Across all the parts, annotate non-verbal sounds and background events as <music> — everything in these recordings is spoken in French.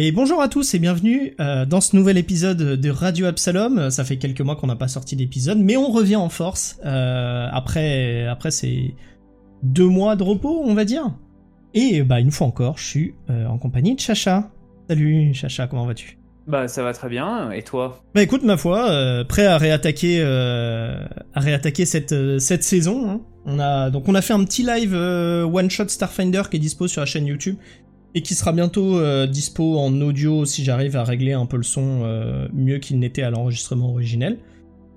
Et bonjour à tous et bienvenue euh, dans ce nouvel épisode de Radio Absalom. Ça fait quelques mois qu'on n'a pas sorti d'épisode, mais on revient en force euh, après après ces deux mois de repos, on va dire. Et bah une fois encore, je suis euh, en compagnie de Chacha. Salut Chacha, comment vas-tu? Bah ça va très bien. Et toi? Bah écoute ma foi, euh, prêt à réattaquer euh, à réattaquer cette euh, cette saison. hein. On a donc on a fait un petit live one shot Starfinder qui est dispo sur la chaîne YouTube et qui sera bientôt euh, dispo en audio si j'arrive à régler un peu le son euh, mieux qu'il n'était à l'enregistrement originel.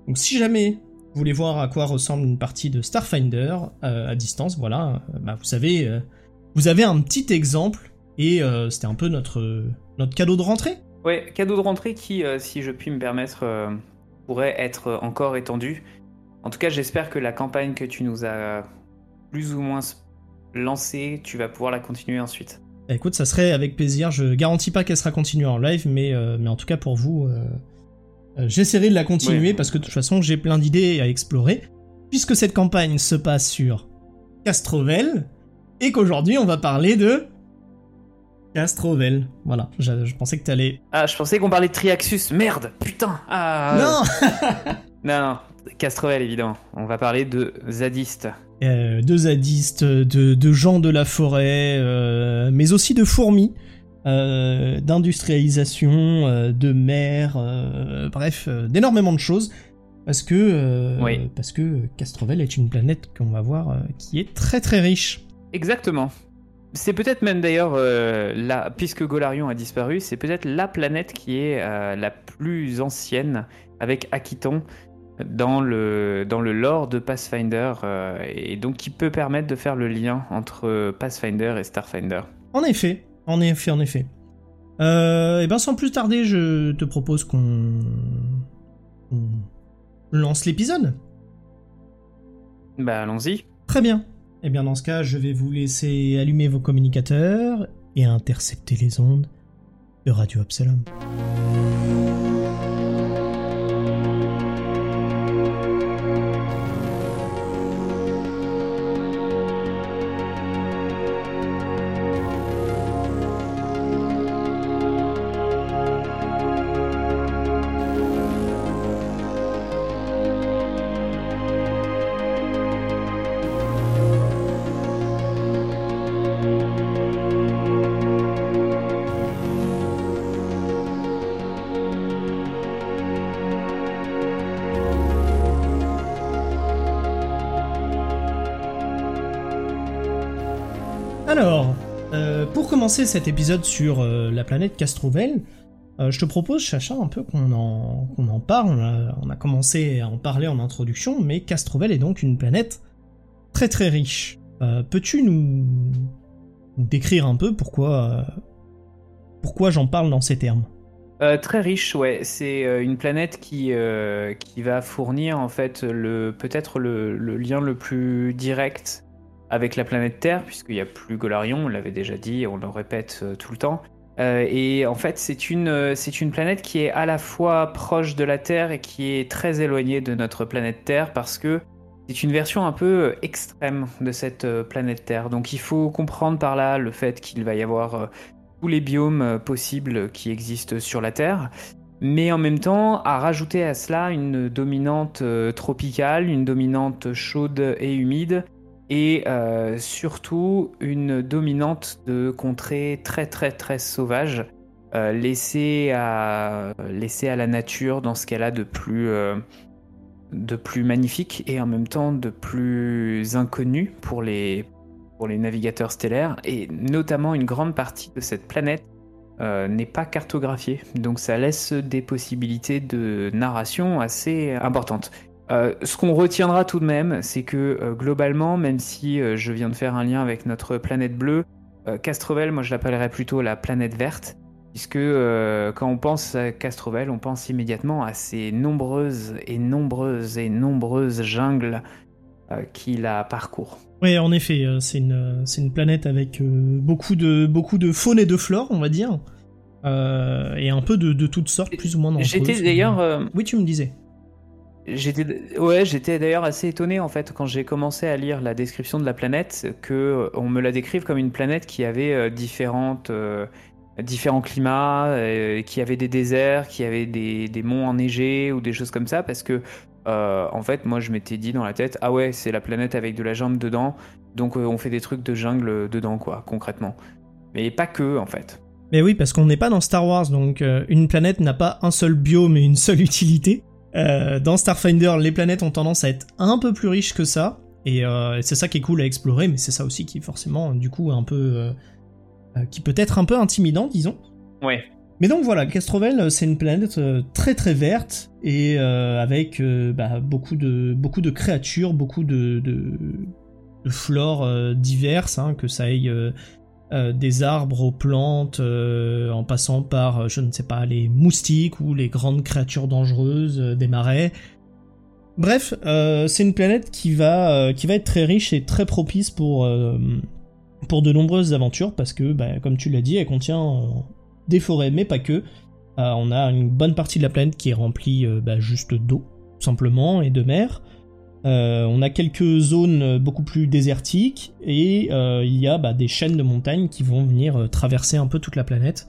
Donc si jamais vous voulez voir à quoi ressemble une partie de Starfinder euh, à distance, voilà, bah vous savez, vous avez un petit exemple et c'était un peu notre notre cadeau de rentrée. Ouais, cadeau de rentrée qui, si je puis me permettre, pourrait être encore étendu. En tout cas, j'espère que la campagne que tu nous as plus ou moins lancée, tu vas pouvoir la continuer ensuite. Écoute, ça serait avec plaisir. Je garantis pas qu'elle sera continuée en live, mais, euh, mais en tout cas pour vous, euh, euh, j'essaierai de la continuer Ouais. parce que de toute façon j'ai plein d'idées à explorer. Puisque cette campagne se passe sur Castrovel et qu'aujourd'hui on va parler de Castrovel. Voilà, je, je pensais que t'allais. Ah, je pensais qu'on parlait de Triaxus. Merde, putain. Ah. Non <laughs> Non, non. Castrovel, évidemment. On va parler de Zadiste. Euh, De zadistes, de, de gens de la forêt, euh, mais aussi de fourmis. euh, d'industrialisation, de mer, bref, d'énormément de choses. Parce que, Oui. parce que Castrovel est une planète qu'on va voir qui est très très riche. Exactement. C'est peut-être même d'ailleurs, la- puisque Golarion a disparu, c'est peut-être la planète qui est la plus ancienne avec Akiton dans le, dans le lore de Pathfinder euh, et donc qui peut permettre de faire le lien entre Pathfinder et Starfinder. En effet, en effet, en effet. Euh, et ben sans plus tarder, je te propose qu'on lance l'épisode. Bah allons-y. Très bien. Eh bien dans ce cas, je vais vous laisser allumer vos communicateurs et intercepter les ondes de Radio Absalom. Alors, euh, pour commencer cet épisode sur euh, la planète Castrovel, euh, je te propose, Chacha, un peu qu'on en, qu'on en parle. On a, commencé à en parler en introduction, mais Castrovel est donc une planète très très riche. Peux-tu nous, décrire un peu pourquoi, pourquoi j'en parle dans ces termes? Très riche, ouais. C'est une planète qui, va fournir en fait peut-être le lien le plus direct avec la planète Terre, puisqu'il n'y a plus Golarion, on l'avait déjà dit, on le répète euh, tout le temps. Euh, et en fait, c'est une, euh, une planète qui est à la fois proche de la Terre et qui est très éloignée de notre planète Terre parce que c'est une version un peu extrême de cette planète Terre. Donc il faut comprendre par là le fait qu'il va y avoir tous les biomes possibles qui existent sur la Terre, mais en même temps à rajouter à cela une dominante tropicale, une dominante chaude et humide, et euh, surtout une dominante de contrées très très très sauvages, euh, laissée, à, la nature dans ce qu'elle a de plus, euh, magnifique et en même temps de plus inconnu pour les, navigateurs stellaires, et notamment une grande partie de cette planète n'est pas cartographiée. Donc ça laisse des possibilités de narration assez importantes. Euh, ce qu'on retiendra tout de même, c'est que euh, globalement, même si euh, je viens de faire un lien avec notre planète bleue, Castrovel, moi je l'appellerais plutôt la planète verte, puisque quand on pense à Castrovel, on pense immédiatement à ces nombreuses et nombreuses et nombreuses jungles qui la parcourent. Oui, en effet, c'est une, planète avec beaucoup, de, beaucoup de faune et de flore, on va dire. Et un peu de, de toutes sortes, plus ou moins. J'étais d'ailleurs... Oui, tu me disais. J'étais ouais, j'étais d'ailleurs assez étonné en fait quand j'ai commencé à lire la description de la planète que euh, on me la décrive comme une planète qui avait euh, différentes euh, différents climats, qui avait des déserts, qui avait des, des, monts enneigés ou des choses comme ça, parce que en fait, moi je m'étais dit dans la tête, ah ouais, c'est la planète avec de la jungle dedans, donc on fait des trucs de jungle dedans, quoi, concrètement. Mais pas que, en fait. Mais oui, parce qu'on n'est pas dans Star Wars, donc une planète n'a pas un seul biome et une seule utilité. Dans Starfinder, les planètes ont tendance à être un peu plus riches que ça, et c'est ça qui est cool à explorer, mais c'est ça aussi qui forcément, du coup, un peu euh, qui peut être un peu intimidant, disons. Ouais. Mais donc voilà, Castrovel, euh, c'est une planète euh, très très verte et avec bah, beaucoup, de, beaucoup de créatures, beaucoup de, de, flores diverses, hein, que ça aille des arbres aux plantes, en passant par, je ne sais pas, les moustiques ou les grandes créatures dangereuses des marais. Bref, c'est une planète qui va, qui va être très riche et très propice pour pour de nombreuses aventures parce que, bah, comme tu l'as dit, elle contient euh, des forêts, mais pas que. Euh, on a une bonne partie de la planète qui est remplie euh, bah, juste d'eau, simplement, et de mer. On a quelques zones beaucoup plus désertiques et il y a bah, des chaînes de montagnes qui vont venir traverser un peu toute la planète.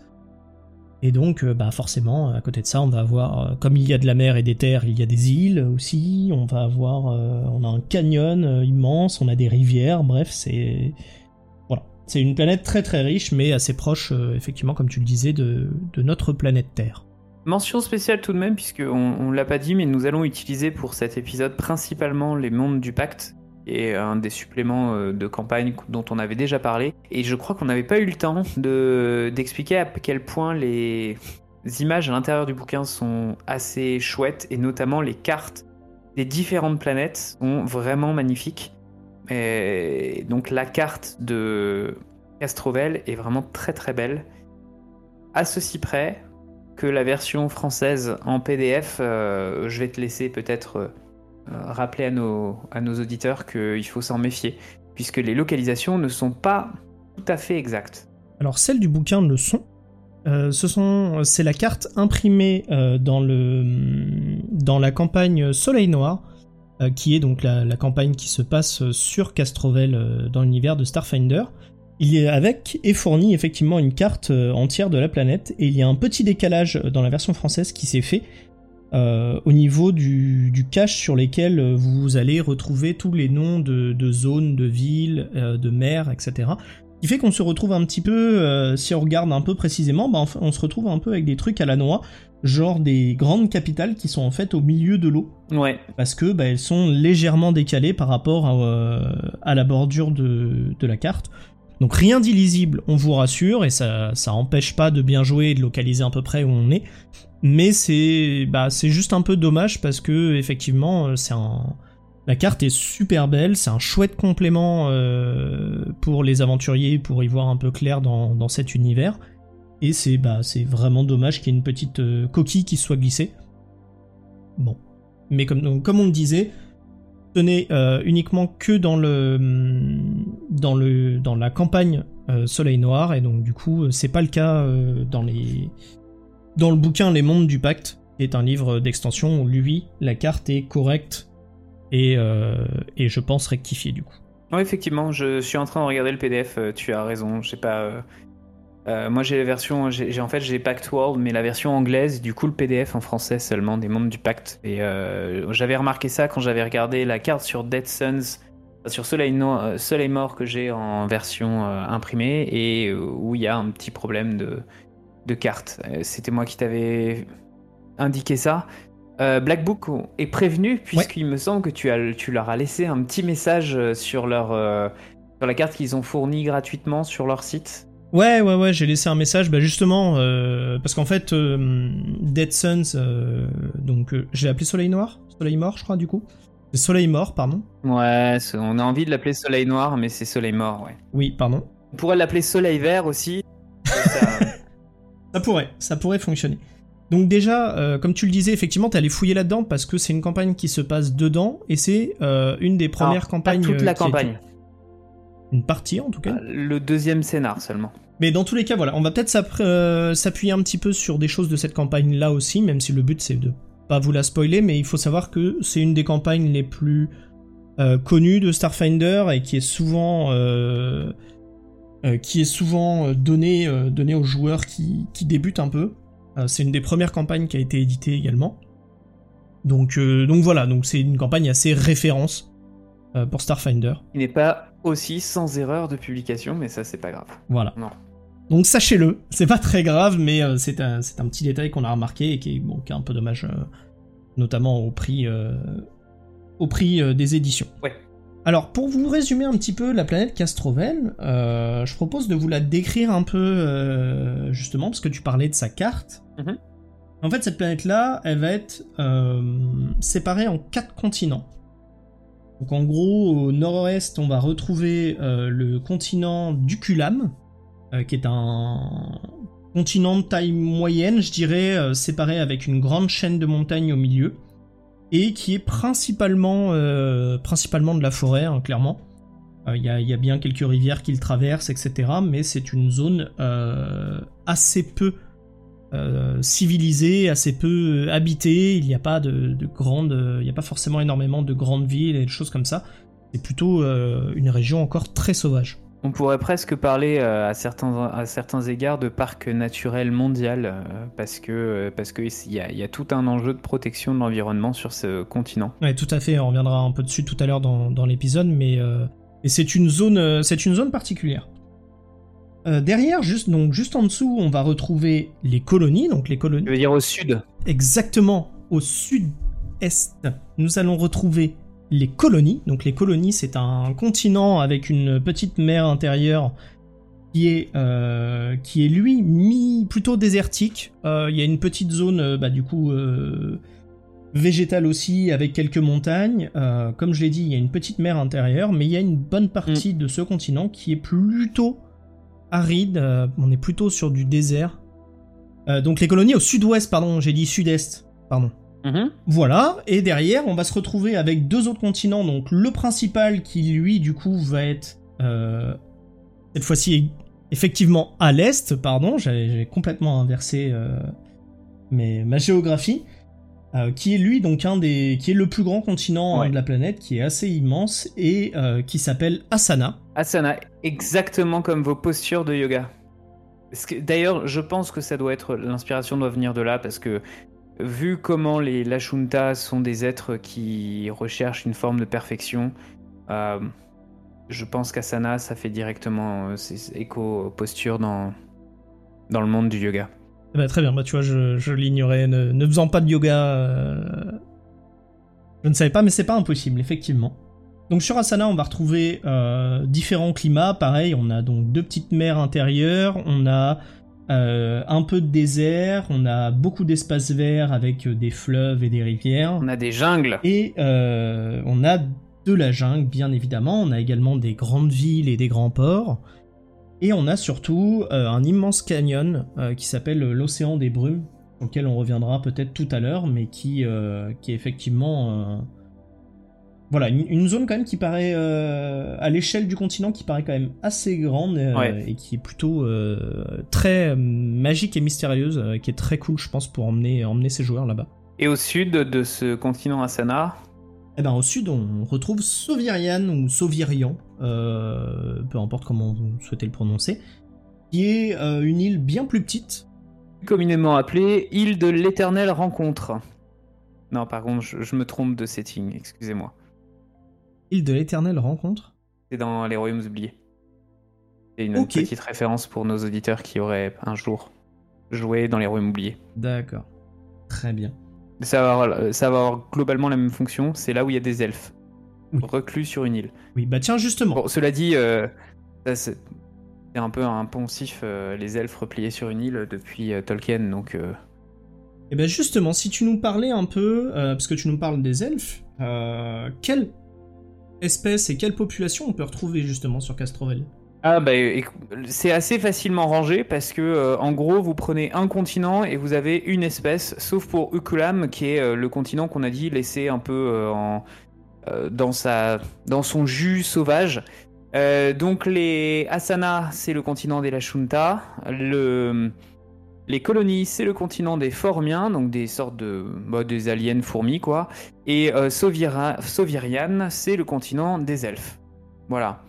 Et donc, bah, forcément, à côté de ça, on va avoir, comme il y a de la mer et des terres, il y a des îles aussi. On va avoir, on a un canyon immense, on a des rivières. Bref, c'est c'est une planète très très riche, mais assez proche, euh, effectivement, comme tu le disais, de, notre planète Terre. Mention spéciale tout de même, puisqu'on ne l'a pas dit, mais nous allons utiliser pour cet épisode principalement les mondes du pacte, et un des suppléments euh, de campagne dont on avait déjà parlé. Et je crois qu'on n'avait pas eu le temps d'expliquer à quel point les images à l'intérieur du bouquin sont assez chouettes, et notamment les cartes des différentes planètes sont vraiment magnifiques. Et donc la carte de Castrovel est vraiment très très belle. À ceci près que la version française en PDF, euh, je vais te laisser peut-être euh, rappeler à nos, à nos auditeurs qu'il faut s'en méfier, puisque les localisations ne sont pas tout à fait exactes. Alors celles du bouquin le sont. Euh, ce c'est la carte imprimée dans, le, dans la campagne Soleil Noir, qui est donc la, campagne qui se passe sur Castrovel dans l'univers de Starfinder. Il est avec et fournit effectivement une carte euh, entière de la planète et il y a un petit décalage dans la version française qui s'est fait au niveau du, cache sur lesquels vous allez retrouver tous les noms de, zones, de villes, de mers, etc. qui fait qu'on se retrouve un petit peu, si on regarde un peu précisément, bah, on, se retrouve un peu avec des trucs à la noix, genre des grandes capitales qui sont en fait au milieu de l'eau. Ouais. Parce que bah, elles sont légèrement décalées par rapport à, euh, la bordure de, la carte. Donc rien d'illisible, on vous rassure, et ça, ça empêche pas de bien jouer et de localiser à peu près où on est. Mais c'est bah, juste un peu dommage parce que effectivement euh, un la carte est super belle, c'est un chouette complément euh, pour les aventuriers pour y voir un peu clair dans, dans cet univers. Et c'est bah, vraiment dommage qu'il y ait une petite euh, coquille qui soit glissée. Bon. Mais comme, comme on le disait, ce n'est euh, uniquement que dans, le, dans, le, dans la campagne euh, Soleil Noir, et donc du coup, c'est pas le cas dans, les, dans le bouquin Les Mondes du Pacte, qui est un livre d'extension où lui, la carte est correcte et, je pense rectifiée du coup. Effectivement, je suis en train de regarder le PDF, tu as raison, je sais pas euh, moi j'ai la version, j'ai en fait j'ai Pact World, mais la version anglaise, du coup le PDF en français seulement des membres du pacte. Et euh, j'avais remarqué ça quand j'avais regardé la carte sur Dead Suns, sur Soleil, euh, Soleil Mort que j'ai en version imprimée, et où il y a un petit problème de, de carte. C'était moi qui t'avais indiqué ça. Black Book est prévenu puisqu'il me semble que tu, as, tu leur as laissé un petit message sur leur sur la carte qu'ils ont fournie gratuitement sur leur site. Ouais, ouais, ouais, j'ai laissé un message, bah justement, euh, parce qu'en fait, euh, Dead Suns, euh, donc j'ai appelé Soleil Noir, Soleil Mort, je crois, du coup. Soleil Mort, pardon. Ouais, on a envie de l'appeler Soleil Noir, mais c'est Soleil Mort, ouais. Oui, pardon. On pourrait l'appeler Soleil Vert aussi. <laughs> ça... pourrait, ça pourrait fonctionner. Donc déjà, comme tu le disais, effectivement, t'es allé fouiller là-dedans parce que c'est une campagne qui se passe dedans et c'est une des premières campagnes. Pas toute la campagne. Une partie en tout cas. Le deuxième scénar seulement. Mais dans tous les cas, voilà, on va peut-être euh, s'appuyer un petit peu sur des choses de cette campagne-là aussi, même si le but c'est de pas vous la spoiler, mais il faut savoir que c'est une des campagnes les plus euh, connues de Starfinder et qui est souvent, euh, qui est souvent donné, donné aux joueurs qui, qui débutent un peu. c'est une des premières campagnes qui a été éditée également. Donc, donc voilà, donc c'est une campagne assez référence pour Starfinder. Il n'est pas aussi sans erreur de publication, mais ça c'est pas grave. Voilà. Donc sachez-le, c'est pas très grave, mais c'est un, un, petit détail qu'on a remarqué et qui est, bon, qui est un peu dommage, notamment au prix, au prix des éditions. Ouais. Alors, pour vous résumer un petit peu la planète Castrovel, euh, je propose de vous la décrire un peu, euh, justement, parce que tu parlais de sa carte. Mhm. En fait, cette planète-là, elle va être euh, séparée en quatre continents. Donc, en gros, au nord-ouest, on va retrouver le continent du Kulam, qui est un continent de taille moyenne, je dirais, séparé avec une grande chaîne de montagnes au milieu et qui est principalement, euh, principalement de la forêt, hein, clairement. Euh, il y, a bien quelques rivières qui le traversent, etc. Mais c'est une zone euh, assez peu civilisée, assez peu habitée. Il n'y a pas de, grandes, il n'y a pas forcément énormément de grandes villes et des choses comme ça. C'est plutôt une région encore très sauvage. On pourrait presque parler euh, à, certains, à certains égards de parc naturel mondial euh, parce que euh, parce que il y, a, tout un enjeu de protection de l'environnement sur ce continent. Oui, tout à fait. On reviendra un peu dessus tout à l'heure dans, dans l'épisode, mais c'est une zone une zone particulière. Derrière, juste donc juste en dessous, on va retrouver les colonies. Donc les colonies. Tu veux dire au sud Exactement, au sud-est. Nous allons retrouver les colonies. Donc les colonies, c'est un continent avec une petite mer intérieure qui est, euh, qui est lui mi plutôt désertique. Euh, il y a une petite zone, euh, bah, du coup, végétale aussi, avec quelques montagnes. comme je l'ai dit, il y a une petite mer intérieure, mais il y a une bonne partie mm. de ce continent qui est plutôt aride. on est plutôt sur du désert. donc les colonies au sud-ouest, pardon, j'ai dit sud-est, pardon. Mhm. Voilà, et derrière, on va se retrouver avec deux autres continents. Donc le principal qui, lui, du coup, va être euh, cette fois-ci effectivement à l'est, pardon, j'ai complètement inversé euh, ma géographie. Euh, qui est lui donc un des qui est le plus grand continent hein, de la planète qui est assez immense et qui s'appelle Asana. Asana, exactement comme vos postures de yoga. D'ailleurs, je pense que ça doit être l'inspiration doit venir de là parce que vu comment les Lashunta sont des êtres qui recherchent une forme de perfection, euh, je pense qu'Asana, ça fait directement euh, écho posture dans, dans le monde du yoga. Eh ben, très bien, bah, tu vois, je, l'ignorais. Ne, faisant pas de yoga, euh, je ne savais pas, mais c'est pas impossible, effectivement. Donc sur Asana, on va retrouver différents climats. Pareil, on a donc deux petites mers intérieures, on a euh, un peu de désert, on a beaucoup d'espaces verts avec euh, des fleuves et des rivières. On a des jungles. Et euh, on a de la jungle, bien évidemment. On a également des grandes villes et des grands ports. Et on a surtout un immense canyon qui s'appelle l'océan des brumes, auquel on reviendra peut-être tout à l'heure, mais qui, qui est effectivement voilà, une, zone quand même qui paraît, euh, à l'échelle du continent, qui paraît quand même assez grande euh, et qui est plutôt euh, très magique et mystérieuse, qui est très cool, je pense, pour emmener, emmener ses joueurs là-bas. Et au sud de ce continent Asana? Eh ben, au sud, on retrouve Sovirian ou Sovirian, peu importe comment vous souhaitez le prononcer, qui est une île bien plus petite. Communément appelée île de l'éternelle rencontre. Non, par contre, je me trompe de setting, excusez-moi. Île de l'éternelle rencontre? C'est dans les royaumes oubliés. C'est une petite référence pour nos auditeurs qui auraient un jour joué dans les royaumes oubliés. D'accord. Très bien. Ça va, avoir, ça va avoir globalement la même fonction, c'est là où il y a des elfes. Reclus sur une île. Oui, bah tiens, justement. Bon, cela dit, euh, c'est un peu un poncif, euh, les elfes repliés sur une île depuis euh, Tolkien, donc... Et eh ben justement, si tu nous parlais un peu, parce que tu nous parles des elfes, quel espèces et quelle population on peut retrouver justement sur Castrovel? Ah bah c'est assez facilement rangé parce que euh, en gros vous prenez un continent et vous avez une espèce, sauf pour Ukulam qui est euh, le continent qu'on a dit laissé un peu euh, en, dans sa dans son jus sauvage. donc les Asana c'est le continent des Lashunta, le les colonies, c'est le continent des Formiens, donc des sortes de bah, des aliens fourmis quoi. Et euh, Sovirian, c'est le continent des elfes. Voilà.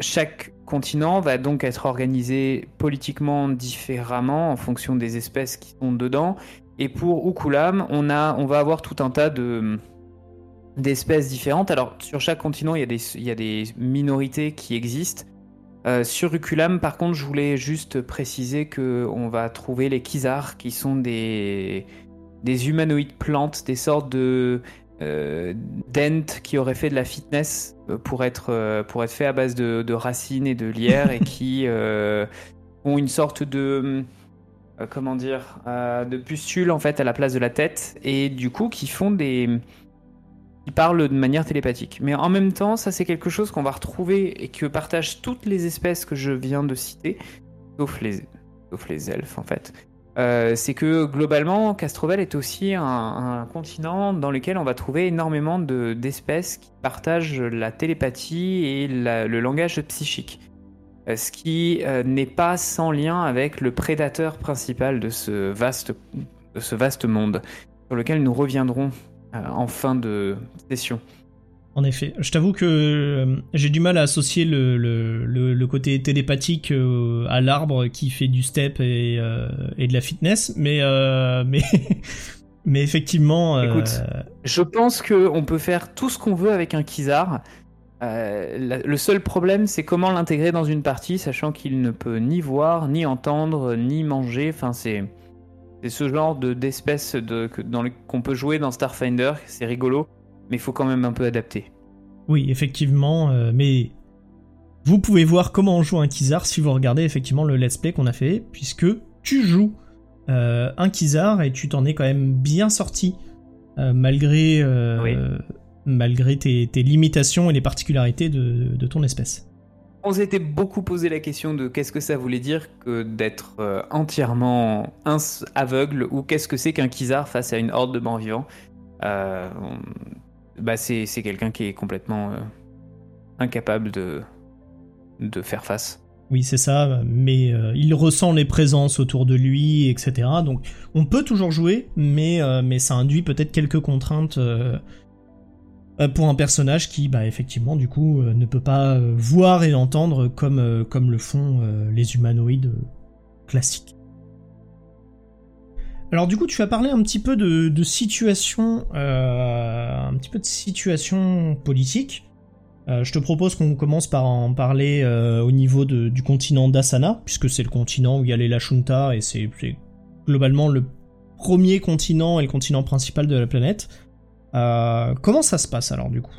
chaque continent va donc être organisé politiquement différemment en fonction des espèces qui sont dedans. Et pour Ukulam, on, a, on va avoir tout un tas de d'espèces différentes. Alors sur chaque continent, il y a des, il y a des minorités qui existent. Euh, sur Ukulam, par contre, je voulais juste préciser que on va trouver les Kizars, qui sont des, des humanoïdes plantes, des sortes de euh, dent qui auraient fait de la fitness euh, pour être, euh, pour être fait à base de, racines et de lierre et qui <laughs> ont une sorte de comment dire de pustule en fait à la place de la tête et du coup qui font des qui parlent de manière télépathique. Mais en même temps, ça c'est quelque chose qu'on va retrouver et que partagent toutes les espèces que je viens de citer, sauf les, elfes en fait. Euh, c'est que globalement, Castrovel est aussi un, continent dans lequel on va trouver énormément d'espèces qui partagent la télépathie et le langage psychique. Euh, ce qui euh, n'est pas sans lien avec le prédateur principal de ce vaste monde, sur lequel nous reviendrons en fin de session. En effet, je t'avoue que euh, j'ai du mal à associer le, le, côté télépathique euh, à l'arbre qui fait du step et, euh, et de la fitness, mais <laughs> mais mais effectivement. Écoute, je pense que on peut faire tout ce qu'on veut avec un Kizar. le seul problème, c'est comment l'intégrer dans une partie, sachant qu'il ne peut ni voir, ni entendre, ni manger. Enfin, c'est c'est ce genre de d'espèce de, qu'on peut jouer dans Starfinder. C'est rigolo mais il faut quand même un peu adapter. Oui, effectivement, euh, mais vous pouvez voir comment on joue un Kizar si vous regardez effectivement le let's play qu'on a fait, puisque tu joues euh, un Kizar et tu t'en es quand même bien sorti, euh, malgré, malgré tes, limitations et les particularités de, ton espèce. On s'était beaucoup posé la question de qu'est-ce que ça voulait dire que d'être entièrement aveugle ou qu'est-ce que c'est qu'un Kizar face à une horde de morts vivants bah c'est quelqu'un qui est complètement euh, incapable de, faire face. Oui, c'est ça, mais euh, il ressent les présences autour de lui, etc. Donc on peut toujours jouer, mais, euh, mais ça induit peut-être quelques contraintes pour un personnage qui, bah, effectivement, du coup, ne peut pas voir et entendre comme, comme le font les humanoïdes classiques. Alors du coup, tu as parlé un petit peu de, situation, euh, un petit peu de situation politique. Euh, je te propose qu'on commence par en parler euh, au niveau du continent d'Asana, puisque c'est le continent où il y a les Lashunta et c'est globalement le premier continent et le continent principal de la planète. Comment ça se passe alors du coup?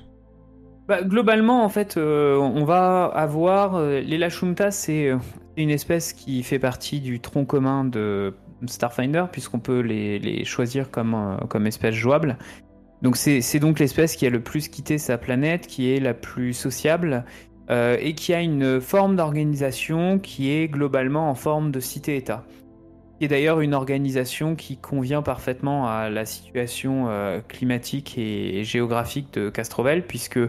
Bah, Globalement, en fait, on va avoir les Lashunta, c'est une espèce qui fait partie du tronc commun de Starfinder, puisqu'on peut les, choisir comme, euh, comme espèce jouable. Donc c'est donc l'espèce qui a le plus quitté sa planète, qui est la plus sociable, euh, et qui a une forme d'organisation qui est globalement en forme de cité-État. Qui est d'ailleurs une organisation qui convient parfaitement à la situation euh, climatique et, géographique de Castrovel, puisque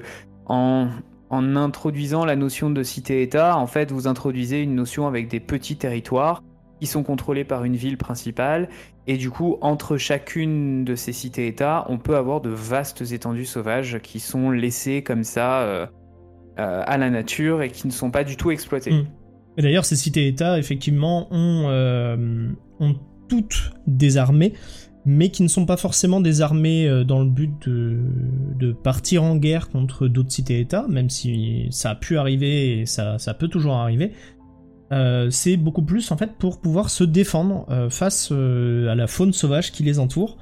en, introduisant la notion de cité-État, en fait, vous introduisez une notion avec des petits territoires qui sont contrôlés par une ville principale. Et du coup, entre chacune de ces cités-États, on peut avoir de vastes étendues sauvages qui sont laissées comme ça euh, euh, à la nature et qui ne sont pas du tout exploitées. Hmm. Et d'ailleurs, ces cités-États, effectivement, ont, euh, ont toutes des armées, mais qui ne sont pas forcément des armées dans le but de, de partir en guerre contre d'autres cités-États, même si ça a pu arriver et ça, ça peut toujours arriver. Euh, c'est beaucoup plus en fait pour pouvoir se défendre euh, face euh, à la faune sauvage qui les entoure.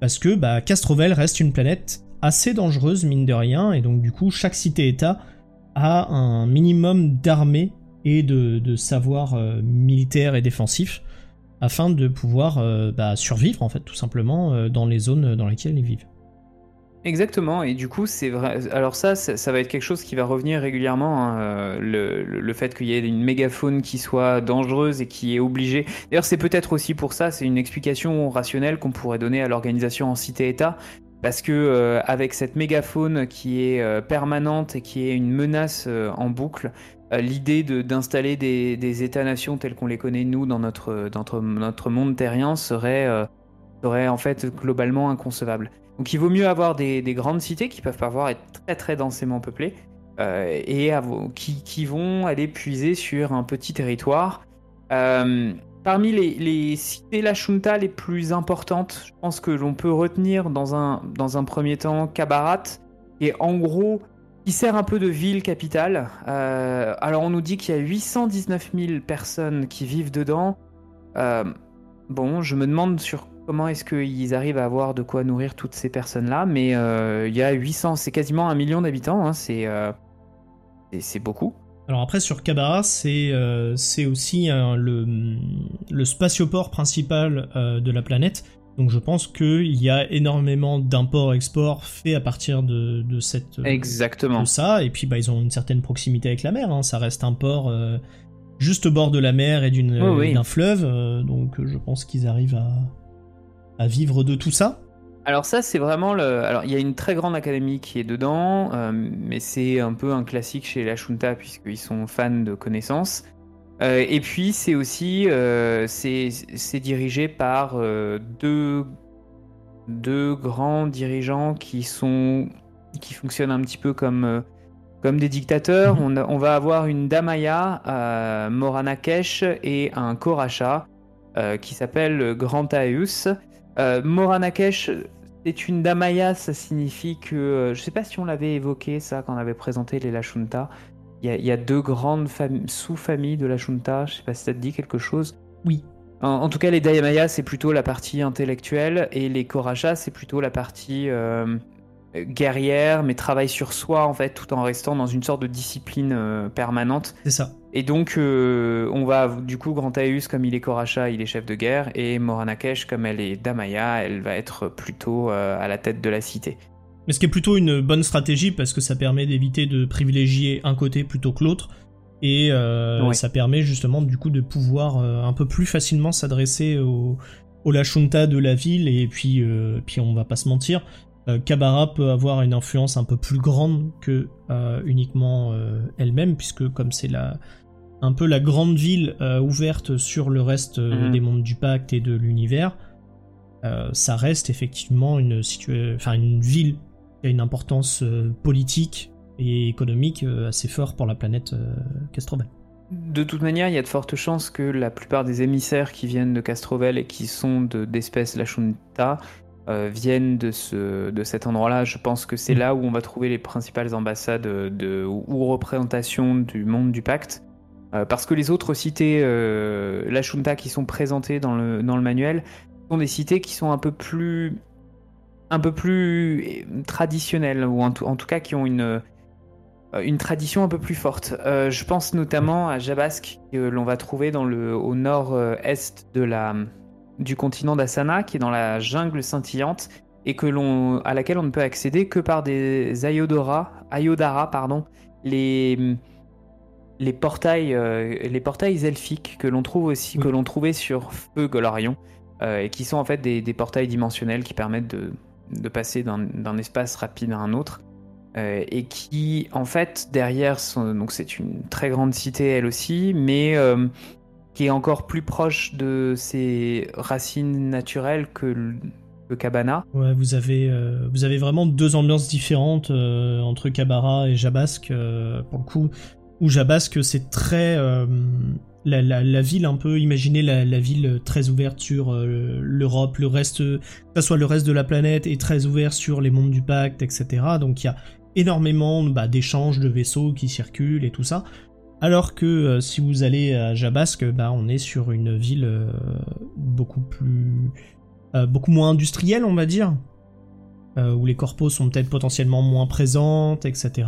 Parce que bah, Castrovel reste une planète assez dangereuse, mine de rien, et donc du coup, chaque cité-État a un minimum d'armée et de, savoir militaire et défensif afin de pouvoir bah, survivre en fait tout simplement dans les zones dans lesquelles ils vivent. Exactement, et du coup, c'est vrai. Alors, ça, ça, va être quelque chose qui va revenir régulièrement. Hein, euh, le, fait qu'il y ait une mégafaune qui soit dangereuse et qui est obligée. D'ailleurs, c'est peut-être aussi pour ça, c'est une explication rationnelle qu'on pourrait donner à l'organisation en cité-État. Parce que euh, avec cette mégafaune qui est euh, permanente et qui est une menace en boucle, l'idée d'installer des, des États-nations tels qu'on les connaît nous dans notre, dans notre, monde terrien serait, serait en fait globalement inconcevable. Donc il vaut mieux avoir des, grandes cités qui peuvent parfois être très très densément peuplées, et qui, qui, vont aller puiser sur un petit territoire. parmi les, les cités les plus importantes, je pense que l'on peut retenir dans un, dans un premier temps Kabarat, et en gros qui sert un peu de ville capitale. Euh, alors on nous dit qu'il y a 819 000 personnes qui vivent dedans. Euh, bon, je me demande sur comment est-ce qu'ils arrivent à avoir de quoi nourrir toutes ces personnes-là, mais euh, il y a 800, c'est quasiment un million d'habitants, hein, c'est beaucoup. Alors après sur Kabara, c'est c'est aussi le, le spatioport principal de la planète. Donc je pense qu'il y a énormément d'import-export fait à partir de, cette euh, Exactement. de ça. Et puis bah ils ont une certaine proximité avec la mer. Hein. Ça reste un port euh, juste au bord de la mer et d'une d'un fleuve. Euh, donc je pense qu'ils arrivent à, vivre de tout ça. Alors ça c'est vraiment le. Alors il y a une très grande académie qui est dedans, mais c'est un peu un classique chez la Shunta puisqu'ils sont fans de connaissances. Euh, et puis c'est aussi euh, c'est dirigé par euh, deux, deux grands dirigeants qui sont qui fonctionnent un petit peu comme comme des dictateurs. Mhm. On, on, va avoir une Damaya, Moranakesh et un Koracha qui s'appelle Grantaeus. Moranakesh c'est une Damaya, ça signifie que. je sais pas si on l'avait évoqué ça quand on avait présenté les Lashunta. Il y, a deux grandes sous-familles de la Junta. Je sais pas si ça te dit quelque chose. Oui. En, tout cas, les Dayamaya, c'est plutôt la partie intellectuelle et les Koracha, c'est plutôt la partie euh, guerrière, mais travaille sur soi en fait, tout en restant dans une sorte de discipline euh, permanente. C'est ça. Et donc, euh, on va du coup, Grantaeus, comme il est Koracha, il est chef de guerre, et Moranakesh, comme elle est Damaya, elle va être plutôt à la tête de la cité. Mais ce qui est plutôt une bonne stratégie parce que ça permet d'éviter de privilégier un côté plutôt que l'autre. Et euh, ça permet justement du coup de pouvoir euh, un peu plus facilement s'adresser au, au Lashunta de la ville. Et puis, euh, puis on va pas se mentir, Kabara peut avoir une influence un peu plus grande que uniquement elle-même, puisque comme c'est la un peu la grande ville ouverte sur le reste mhm. des mondes du pacte et de l'univers, ça reste effectivement une, une ville a une importance euh, politique et économique euh, assez fort pour la planète euh, Castrovel. De toute manière, il y a de fortes chances que la plupart des émissaires qui viennent de Castrovel et qui sont d'espèces Lachunta viennent de, ce, de cet endroit-là. Je pense que c'est mm. là où on va trouver les principales ambassades de, ou représentations du monde du pacte. parce que les autres cités Lachunta qui sont présentées dans le, dans le manuel sont des cités qui sont un peu plus un peu plus euh, traditionnelles, ou en tout, cas qui ont une, euh, une tradition un peu plus forte. Euh, je pense notamment à Jabask, que l'on va trouver dans le, au nord-est de la, du continent d'Asana, qui est dans la jungle scintillante, et que l'on, à laquelle on ne peut accéder que par des Ayodara, Ayodara pardon, les, les, portails, les portails elfiques que l'on trouve aussi, que l'on trouvait sur Feu Golarion, et qui sont en fait des portails dimensionnels qui permettent de de passer d'un espace rapide à un autre. Euh, et qui, en fait, derrière, donc c'est une très grande cité elle aussi, mais euh, qui est encore plus proche de ses racines naturelles que le, Cabana. Ouais, vous avez, euh, vous avez vraiment deux ambiances différentes entre Cabara et Jabasque, pour le coup, où Jabasque c'est très la, ville un peu, imaginez la, ville très ouverte sur euh, l'Europe, le reste, que ce soit le reste de la planète, est très ouvert sur les mondes du pacte, etc. Donc il y a énormément bah, d'échanges de vaisseaux qui circulent et tout ça. Alors que euh, si vous allez à Jabasque, bah, on est sur une ville euh, beaucoup plus, beaucoup moins industrielle, on va dire, où les corpos sont peut-être potentiellement moins présentes, etc.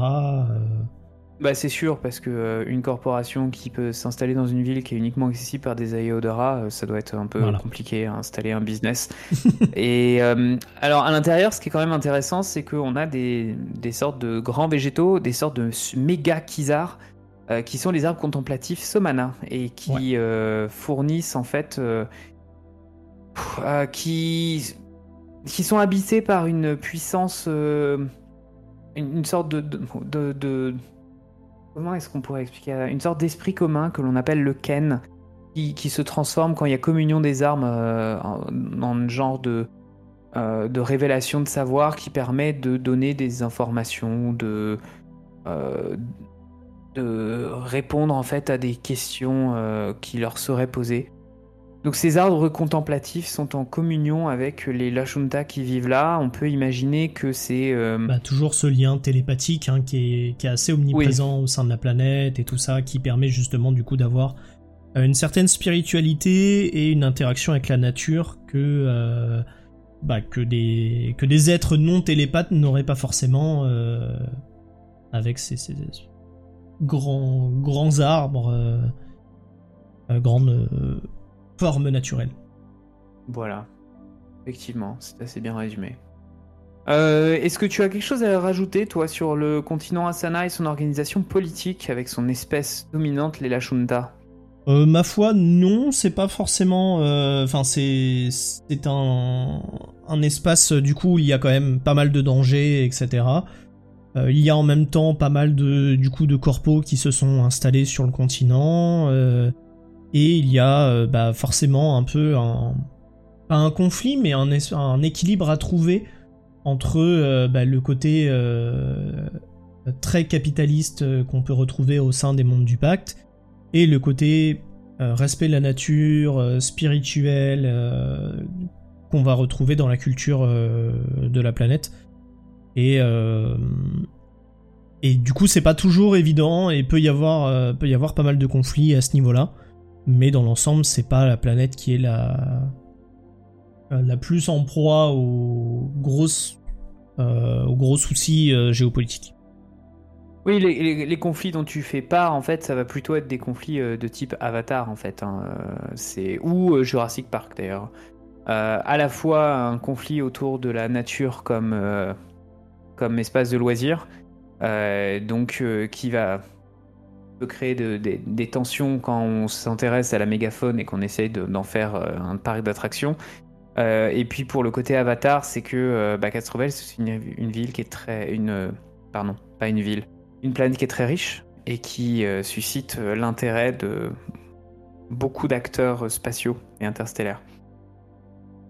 Bah c'est sûr parce que euh, une corporation qui peut s'installer dans une ville qui est uniquement accessible par des Ayodhara, euh, ça doit être un peu compliqué à installer un business. <laughs> et euh, alors à l'intérieur, ce qui est quand même intéressant, c'est qu'on a des, des, sortes de grands végétaux, des sortes de méga kizars, qui sont les arbres contemplatifs Somana et qui fournissent en fait, qui qui sont habités par une puissance, une, sorte de, de, de comment est-ce qu'on pourrait expliquer Une sorte d'esprit commun que l'on appelle le Ken, qui, se transforme quand il y a communion des armes euh, en, genre de, euh, de révélation de savoir qui permet de donner des informations, de, de répondre en fait à des questions qui leur seraient posées. Donc ces arbres contemplatifs sont en communion avec les Lashunta qui vivent là. On peut imaginer que c'est... Bah, toujours ce lien télépathique hein, qui, est, assez omniprésent au sein de la planète et tout ça, qui permet justement du coup d'avoir une certaine spiritualité et une interaction avec la nature que bah, que, des, que des êtres non télépathes n'auraient pas forcément euh, avec ces, grands, grands arbres, euh, euh, grandes formes naturelles. Voilà, effectivement, c'est assez bien résumé. Est-ce que tu as quelque chose à rajouter, toi, sur le continent Asana et son organisation politique avec son espèce dominante, les Lashunta? Euh, ma foi, non, c'est pas forcément. Euh, enfin, c'est c'est un un espace du coup où il y a quand même pas mal de dangers, etc. Euh, il y a en même temps pas mal de du coup de corpos qui se sont installés sur le continent et il y a bah, forcément un peu un pas un conflit mais un, équilibre à trouver entre bah, le côté très capitaliste qu'on peut retrouver au sein des mondes du pacte et le côté euh, respect de la nature, euh, spirituel, euh, qu'on va retrouver dans la culture de la planète. Et, et du coup, c'est pas toujours évident et peut y avoir, peut y avoir pas mal de conflits à ce niveau-là. Mais dans l'ensemble, c'est pas la planète qui est la, la plus en proie aux grosses, aux gros soucis géopolitiques. Oui, les, conflits dont tu fais part, en fait, ça va plutôt être des conflits euh, de type Avatar, en fait. Hein, euh, c'est ou euh, Jurassic Park d'ailleurs. à la fois un conflit autour de la nature comme comme espace de loisir, donc qui va créer des tensions quand on s'intéresse à la mégaphone et qu'on essaye d'en faire un parc d'attractions. et puis pour le côté Avatar, c'est que bah, Castrovel, c'est une, ville qui est très une pardon, pas une ville une planète qui est très riche et qui euh, suscite euh, l'intérêt de beaucoup d'acteurs spatiaux et interstellaires.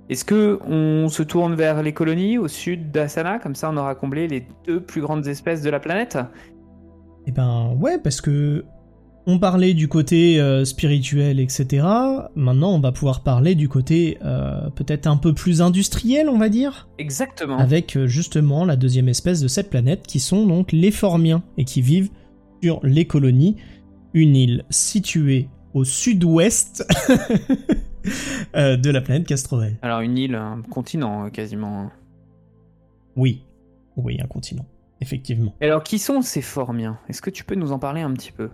Est-ce que on se tourne vers les colonies au sud d'Asana, comme ça on aura comblé les deux plus grandes espèces de la planète Eh ben ouais, parce que on parlait du côté euh, spirituel, etc. Maintenant, on va pouvoir parler du côté peut-être un peu plus industriel, on va dire. Exactement. Avec justement la deuxième espèce de cette planète, qui sont donc les Formiens, et qui vivent sur les colonies, une île située au sud-ouest <laughs> euh, de la planète Castrovel. Alors une île, un continent quasiment. Oui, oui, un continent, effectivement. alors qui sont ces Formiens? Est-ce que tu peux nous en parler un petit peu?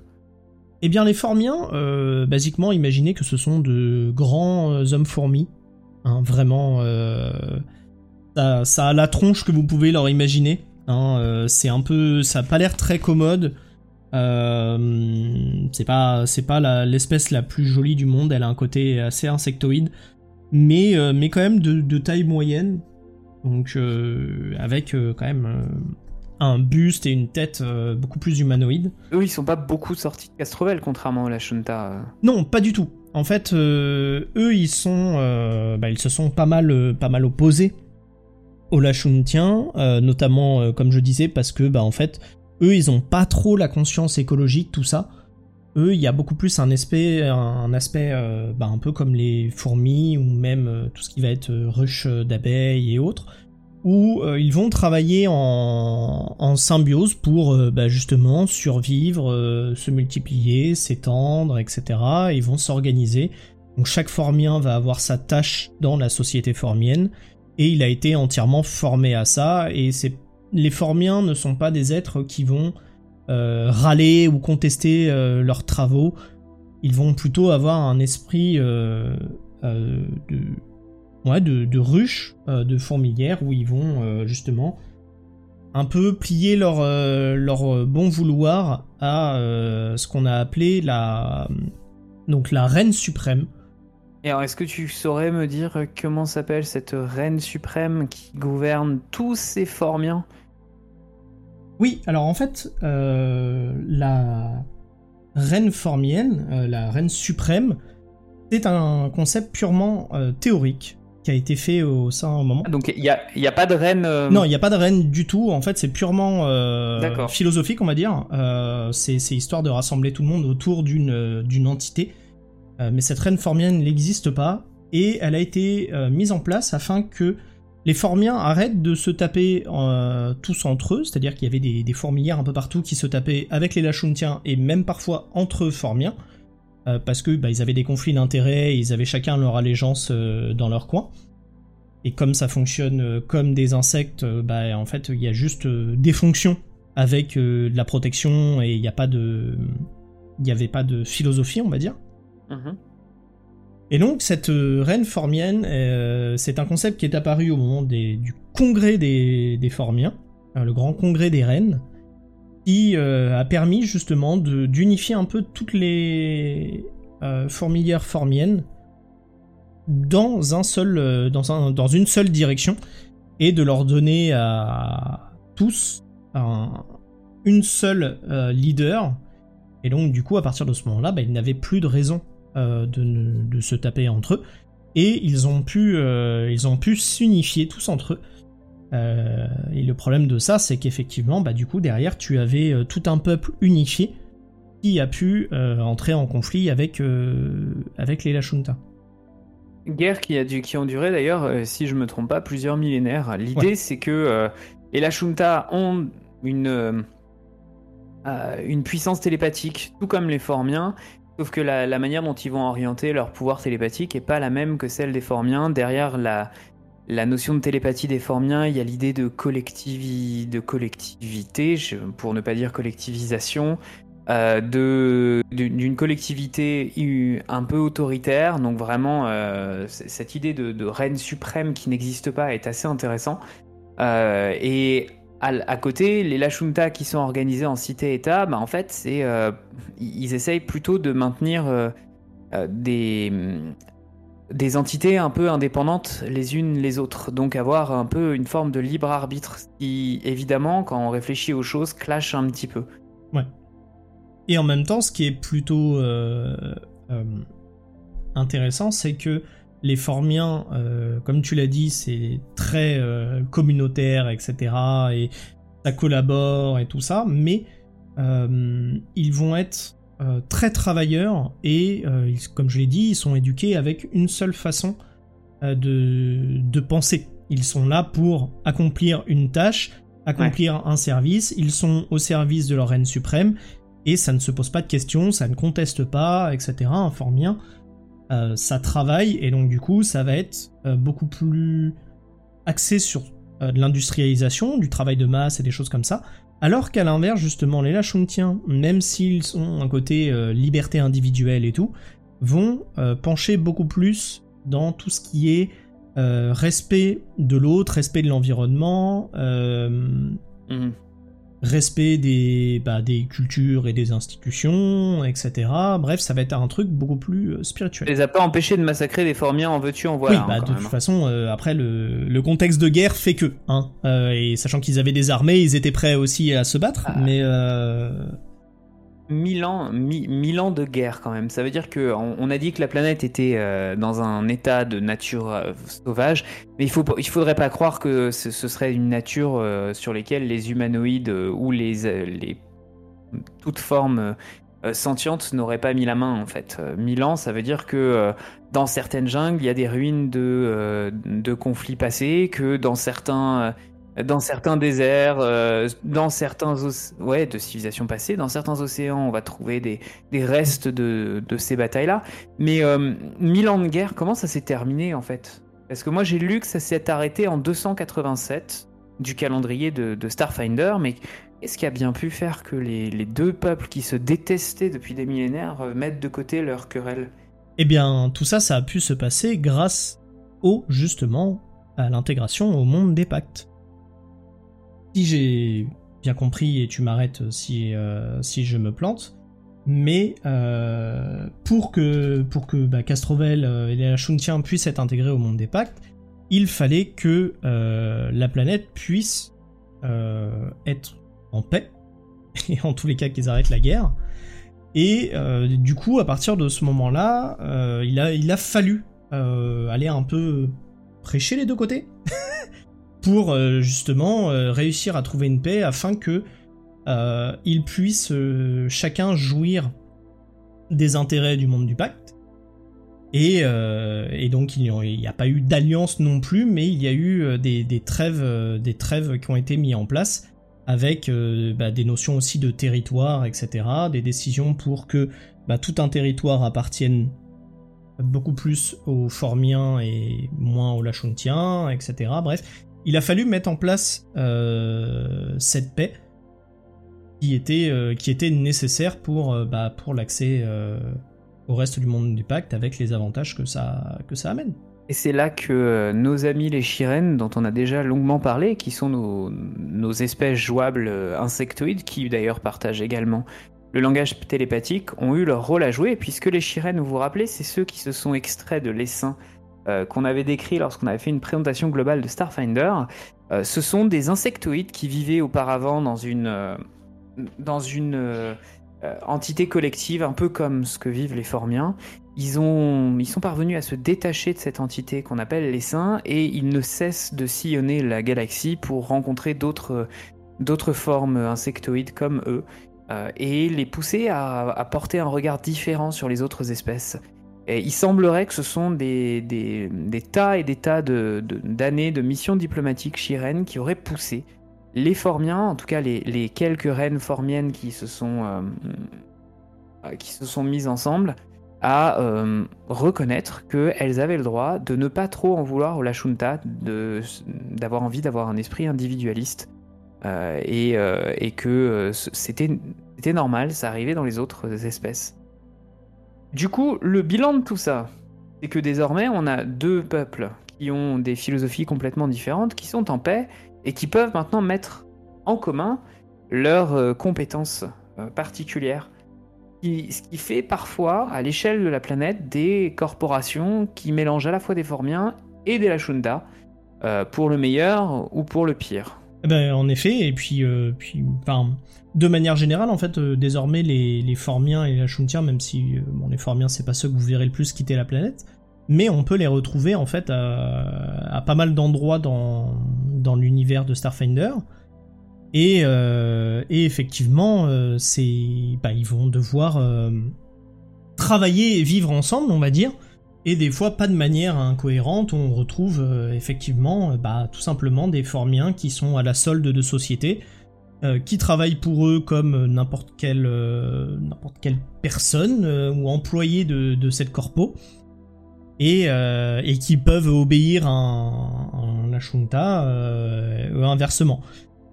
Eh bien, les Formiens, euh, basiquement, imaginez que ce sont de grands euh, hommes fourmis. Hein, vraiment, ça, a la tronche que vous pouvez leur imaginer. Hein, c'est un peu, ça a pas l'air très commode. Euh, c'est pas, c'est pas l'espèce la, plus jolie du monde. Elle a un côté assez insectoïde, mais, euh, mais quand même de, taille moyenne. Donc euh, avec quand même un buste et une tête beaucoup plus humanoïde. Eux, ils sont pas beaucoup sortis de Castrovel, contrairement à la Shunta. Non, pas du tout. En fait, eux, ils sont, bah, ils se sont pas mal, pas mal opposés aux Lachuntiens, notamment, comme je disais, parce que, bah, en fait, eux, ils ont pas trop la conscience écologique, tout ça. Eux, il y a beaucoup plus un aspect, un aspect euh, bah, un peu comme les fourmis ou même euh, tout ce qui va être euh, ruche d'abeilles et autres, où ils vont travailler en, symbiose pour bah, justement survivre, se multiplier, s'étendre, etc. ils vont s'organiser. Donc chaque formien va avoir sa tâche dans la société formienne et il a été entièrement formé à ça et c'est les Formiens ne sont pas des êtres qui vont euh, râler ou contester euh, leurs travaux. Ils vont plutôt avoir un esprit euh, de, ouais, de, ruche, de fourmilière, où ils vont justement un peu plier leur, leur bon vouloir à ce qu'on a appelé la, donc la reine suprême. Et alors, est-ce que tu saurais me dire comment s'appelle cette reine suprême qui gouverne tous ces Formiens oui, alors en fait, euh, la reine formienne, euh, la reine suprême, c'est un concept purement euh, théorique. Qui a été fait au sein un moment. Donc il n'y a, y a pas de reine Non, il n'y a pas de reine du tout. En fait, c'est purement philosophique, on va dire. c'est histoire de rassembler tout le monde autour d'une d'une entité. mais cette reine formienne n'existe pas et elle a été mise en place afin que les Formiens arrêtent de se taper euh, tous entre eux, c'est-à-dire qu'il y avait des, fourmilières un peu partout qui se tapaient avec les Lachuntiens et même parfois entre eux Formiens, euh, parce que bah, ils avaient des conflits d'intérêts, ils avaient chacun leur allégeance euh, dans leur coin. Et comme ça fonctionne comme des insectes, bah, en fait il y a juste des fonctions avec de la protection et il n'y a pas de, il n'y avait pas de philosophie, on va dire. Mm-hmm. Et donc cette euh, reine formienne, euh, c'est un concept qui est apparu au moment du congrès des, formiens, hein, le grand congrès des reines, euh, a permis justement d'unifier un peu toutes les fourmilières formiennes dans, un seul, dans, dans, une seule direction et de leur donner à tous une seule leader. Et donc du coup à partir de ce moment-là, bah, ils n'avaient plus de raison euh, de, se taper entre eux. Et ils ont euh, ils ont pu s'unifier tous entre eux. Euh, et le problème de ça, c'est qu'effectivement, bah, du coup, derrière, tu avais tout un peuple unifié qui a pu entrer en conflit avec, avec les Lashunta. Guerre qui a, dû, qui ont duré d'ailleurs, si je me trompe pas, plusieurs millénaires. L'idée, c'est que les Lashunta ont une, une puissance télépathique, tout comme les Formiens, Sauf que la, manière dont ils vont orienter leur pouvoir télépathique est pas la même que celle des Formiens. Derrière la, la notion de télépathie des Formiens, il y a l'idée de, collectivité, pour ne pas dire collectivisation, euh, d'une collectivité un peu autoritaire. Donc vraiment, euh, cette idée de, reine suprême qui n'existe pas est assez intéressant. Euh, et à, côté, les Lashunta qui sont organisés en cité-État, bah, en fait, c'est, euh, ils essayent plutôt de maintenir euh, des, des entités un peu indépendantes les unes les autres. Donc avoir un peu une forme de libre arbitre qui, évidemment, quand on réfléchit aux choses, clash un petit peu. Ouais. Et en même temps, ce qui est plutôt intéressant, c'est que les Formiens, euh, comme tu l'as dit, c'est très euh, communautaire, etc. Et ça collabore et tout ça, mais euh, ils vont être très travailleurs et, comme je l'ai dit, ils sont éduqués avec une seule façon de, penser. Ils sont là pour accomplir une tâche, accomplir un service, ils sont au service de leur reine suprême, et ça ne se pose pas de questions, ça ne conteste pas, etc. Un Formien euh, ça travaille et donc du coup ça va être euh, beaucoup plus axé sur euh, de l'industrialisation, du travail de masse et des choses comme ça. Alors qu'à l'inverse, justement, les Lachuntiens, même s'ils ont un côté liberté individuelle et tout, vont pencher beaucoup plus dans tout ce qui est respect de l'autre, respect de l'environnement, mmh respect des, bah, des cultures et des institutions, etc. Bref, ça va être un truc beaucoup plus euh, spirituel. Ça les a pas empêchés de massacrer des formiens en veux-tu, en voilà. Oui, bah, de toute façon, euh, après, le, le, contexte de guerre fait que, hein. Euh, et sachant qu'ils avaient des armées, ils étaient prêts aussi à se battre, ah. mais... 1000 ans, ans de guerre quand même. Ça veut dire que on, a dit que la planète était euh, dans un état de nature euh, sauvage, mais il faut faudrait pas croire que ce, serait une nature euh, sur laquelle les humanoïdes ou les, les toute forme sentiente n'auraient pas mis la main en fait. 1000 ans, ça veut dire que dans certaines jungles, il y a des ruines de conflits passés, que dans certains dans certains déserts, euh, dans certains ouais, de civilisations passées, dans certains océans, on va trouver des, des restes de, de ces batailles-là. Mais euh, mille ans de guerre, comment ça s'est terminé en fait? Parce que moi j'ai lu que ça s'est arrêté en 287 du calendrier de, de Starfinder, mais qu'est-ce qui a bien pu faire que les, les, deux peuples qui se détestaient depuis des millénaires euh, mettent de côté leur querelle? Eh bien, tout ça, ça a pu se passer grâce au, justement, à l'intégration au monde des pactes si j'ai bien compris, et tu m'arrêtes si, euh, si je me plante, mais euh, pour que, pour que bah, Castrovel euh, et les Shuntiens puissent être intégrés au monde des pactes, il fallait que la planète puisse être en paix, <laughs> et en tous les cas qu'ils arrêtent la guerre. Et du coup, à partir de ce moment-là, il, a, il a fallu aller un peu prêcher les deux côtés <laughs> pour justement réussir à trouver une paix afin que ils puissent chacun jouir des intérêts du monde du pacte. Et, donc il n'y a, pas eu d'alliance non plus, mais il y a eu des, trêves, des trêves qui ont été mis en place avec bah, des notions aussi de territoire, etc., des décisions pour que bah, tout un territoire appartienne beaucoup plus aux Formiens et moins aux Lachontiens, etc. Bref, il a fallu mettre en place euh, cette paix qui était, euh, nécessaire pour, euh, bah, l'accès au reste du monde du pacte avec les avantages que ça, amène. Et c'est là que nos amis les Chirènes, dont on a déjà longuement parlé, qui sont nos, espèces jouables insectoïdes, qui d'ailleurs partagent également le langage télépathique ont eu leur rôle à jouer, puisque les Shiren, vous vous rappelez, c'est ceux qui se sont extraits de l'essaim euh, qu'on avait décrit lorsqu'on avait fait une présentation globale de Starfinder. Euh, ce sont des insectoïdes qui vivaient auparavant dans une, euh, dans une entité collective, un peu comme ce que vivent les Formiens. Ils, ont, ils sont parvenus à se détacher de cette entité qu'on appelle l'essaim, et ils ne cessent de sillonner la galaxie pour rencontrer d'autres d'autres formes insectoïdes comme eux et les pousser à, porter un regard différent sur les autres espèces. Et il semblerait que ce sont des, tas et des tas d'années de, missions diplomatiques chirènes qui auraient poussé les Formiens, en tout cas les, quelques reines formiennes qui se sont, euh, euh, qui se sont mises ensemble, à reconnaître qu'elles avaient le droit de ne pas trop en vouloir au Lashunta, d'avoir envie d'avoir un esprit individualiste euh, euh, et, que euh, c'était normal, ça arrivait dans les autres espèces. Du coup, le bilan de tout ça, c'est que désormais, on a deux peuples qui ont des philosophies complètement différentes, qui sont en paix et qui peuvent maintenant mettre en commun leurs compétences particulières. Ce qui fait parfois, à l'échelle de la planète, des corporations qui mélangent à la fois des Formiens et des Lachunda, pour le meilleur ou pour le pire. Eh ben, en effet, et puis, euh, de manière générale, en fait, euh, désormais, les, les, Formiens et les Lachuntiens, même si euh, bon, les Formiens, c'est pas ceux que vous verrez le plus quitter la planète, mais on peut les retrouver, en fait, à, pas mal d'endroits dans, dans l'univers de Starfinder. Et, et effectivement, bah, ils vont devoir travailler et vivre ensemble, on va dire, et des fois pas de manière incohérente, on retrouve euh, effectivement euh, bah, tout simplement des formiens qui sont à la solde de sociétés, euh, qui travaillent pour eux comme n'importe quelle, n'importe quelle personne ou employé de, cette corpo, et, et, qui peuvent obéir à un, un inversement.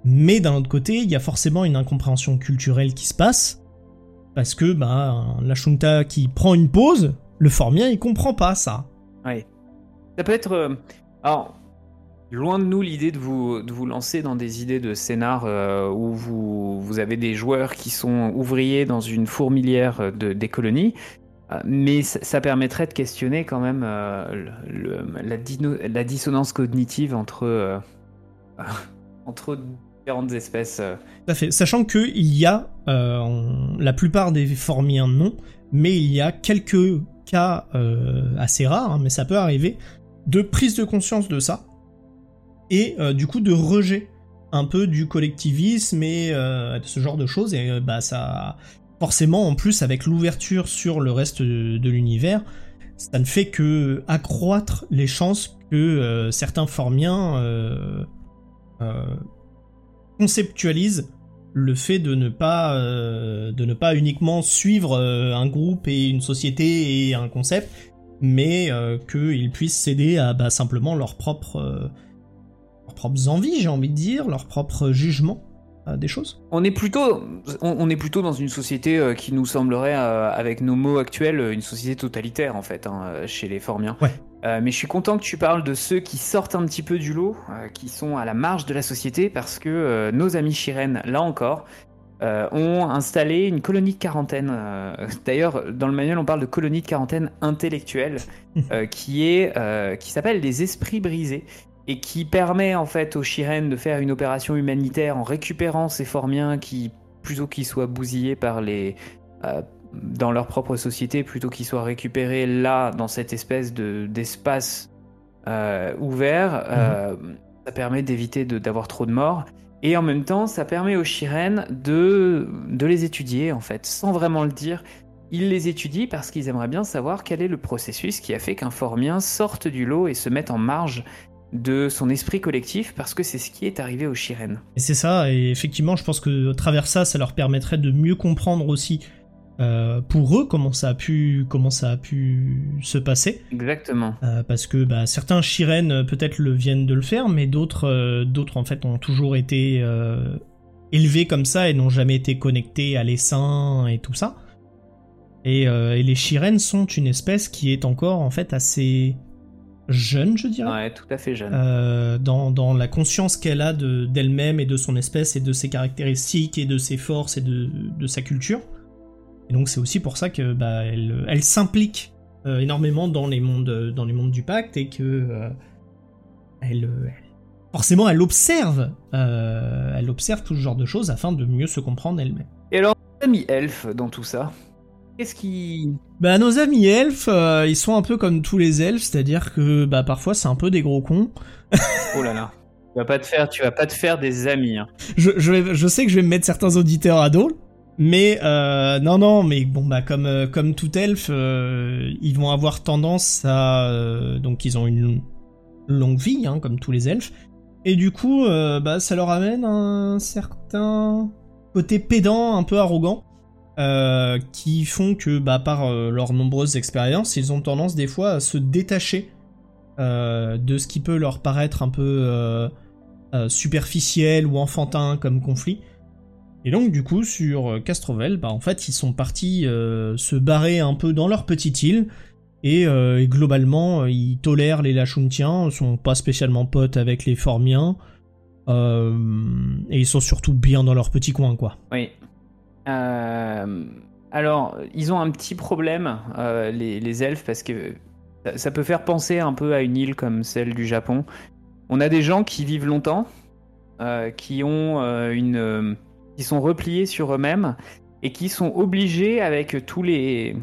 Mais d'un autre côté, il y a forcément une incompréhension culturelle qui se passe, parce que bah, un qui prend une pause, le formien, il comprend pas ça. Oui. Ça peut être. Euh, alors, loin de nous l'idée de vous, de vous lancer dans des idées de scénar euh, où vous, vous avez des joueurs qui sont ouvriers dans une fourmilière de, des colonies. Euh, mais ça, permettrait de questionner quand même le, la, dissonance cognitive entre, <laughs> entre différentes espèces. Tout à fait. Sachant qu'il y a, la plupart des formiens non, mais il y a quelques cas euh, assez rare, hein, mais ça peut arriver, de prise de conscience de ça, et euh, du coup de rejet un peu du collectivisme et euh, ce genre de choses, et bah ça... Forcément, en plus, avec l'ouverture sur le reste de, l'univers, ça ne fait que accroître les chances que certains formiens conceptualisent le fait de ne pas euh, de ne pas uniquement suivre euh, un groupe et une société et un concept, mais euh, qu'ils puissent céder à bah, simplement leurs propres leurs propres envies, j'ai envie de dire, leurs propres jugements des choses. On est plutôt on, est plutôt dans une société qui nous semblerait avec nos mots actuels une société totalitaire en fait hein, chez les Formiens. Ouais. Euh, mais je suis content que tu parles de ceux qui sortent un petit peu du lot, euh, qui sont à la marge de la société, parce que euh, nos amis Shiren, là encore, ont installé une colonie de quarantaine. D'ailleurs, dans le manuel, on parle de colonie de quarantaine intellectuelle, qui est, qui s'appelle les esprits brisés et qui permet en fait aux Shiren de faire une opération humanitaire en récupérant ces formiens qui, plutôt qu'ils soient bousillés par les dans leur propre société plutôt qu'ils soient récupérés là, dans cette espèce de, d'espace ouverts. Ça permet d'éviter d'avoir trop de morts. Et en même temps, ça permet aux Shiren de, de les étudier, en fait, sans vraiment le dire. Ils les étudient parce qu'ils aimeraient bien savoir quel est le processus qui a fait qu'un Formien sorte du lot et se mette en marge de son esprit collectif parce que c'est ce qui est arrivé aux Shiren. Et c'est ça, et effectivement, je pense que à travers ça, ça leur permettrait de mieux comprendre aussi euh, pour eux comment ça a pu comment ça a pu se passer. Exactement. Euh, parce que bah, certains Shiren euh, peut-être le viennent de le faire, mais d'autres d'autres en fait ont toujours été élevés comme ça et n'ont jamais été connectés à l'essaim et tout ça. Et, et, les Shiren sont une espèce qui est encore en fait assez jeune, je dirais. Ouais, tout à fait jeune. dans, dans, la conscience qu'elle a d'elle-même et de son espèce et de ses caractéristiques et de ses forces et de, de sa culture. Et donc c'est aussi pour ça que bah, elle, elle s'implique euh, énormément dans les mondes dans les mondes du pacte et que euh, elle, forcément elle observe euh, elle observe tout ce genre de choses afin de mieux se comprendre elle-même. Et alors amis elfes dans tout ça? Qu'est-ce qui Bah nos amis elfes, ils sont un peu comme tous les elfes, c'est-à-dire que bah parfois c'est un peu des gros cons. oh là là. Tu vas pas te faire, tu vas pas te faire des amis. Hein. Je, je, je sais que je vais me mettre certains auditeurs à dos, mais euh, non, non, mais bon, bah comme euh, comme tout elfe, euh, ils vont avoir tendance à donc ils ont une longue vie, hein, comme tous les elfes, et du coup, bah ça leur amène un certain côté pédant, un peu arrogant, qui font que bah par leurs nombreuses expériences, ils ont tendance des fois à se détacher de ce qui peut leur paraître un peu superficiel ou enfantin comme conflit et donc du coup sur euh, Castrovel, bah en fait ils sont partis euh, se barrer un peu dans leur petite île et, euh, globalement ils tolèrent les Lachuntiens, sont pas spécialement potes avec les Formiens et ils sont surtout bien dans leur petit coin quoi. Oui. Alors ils ont un petit problème les, elfes parce que ça peut faire penser un peu à une île comme celle du Japon. On a des gens qui vivent longtemps, qui ont une qui sont repliés sur eux-mêmes et qui sont obligés avec tous les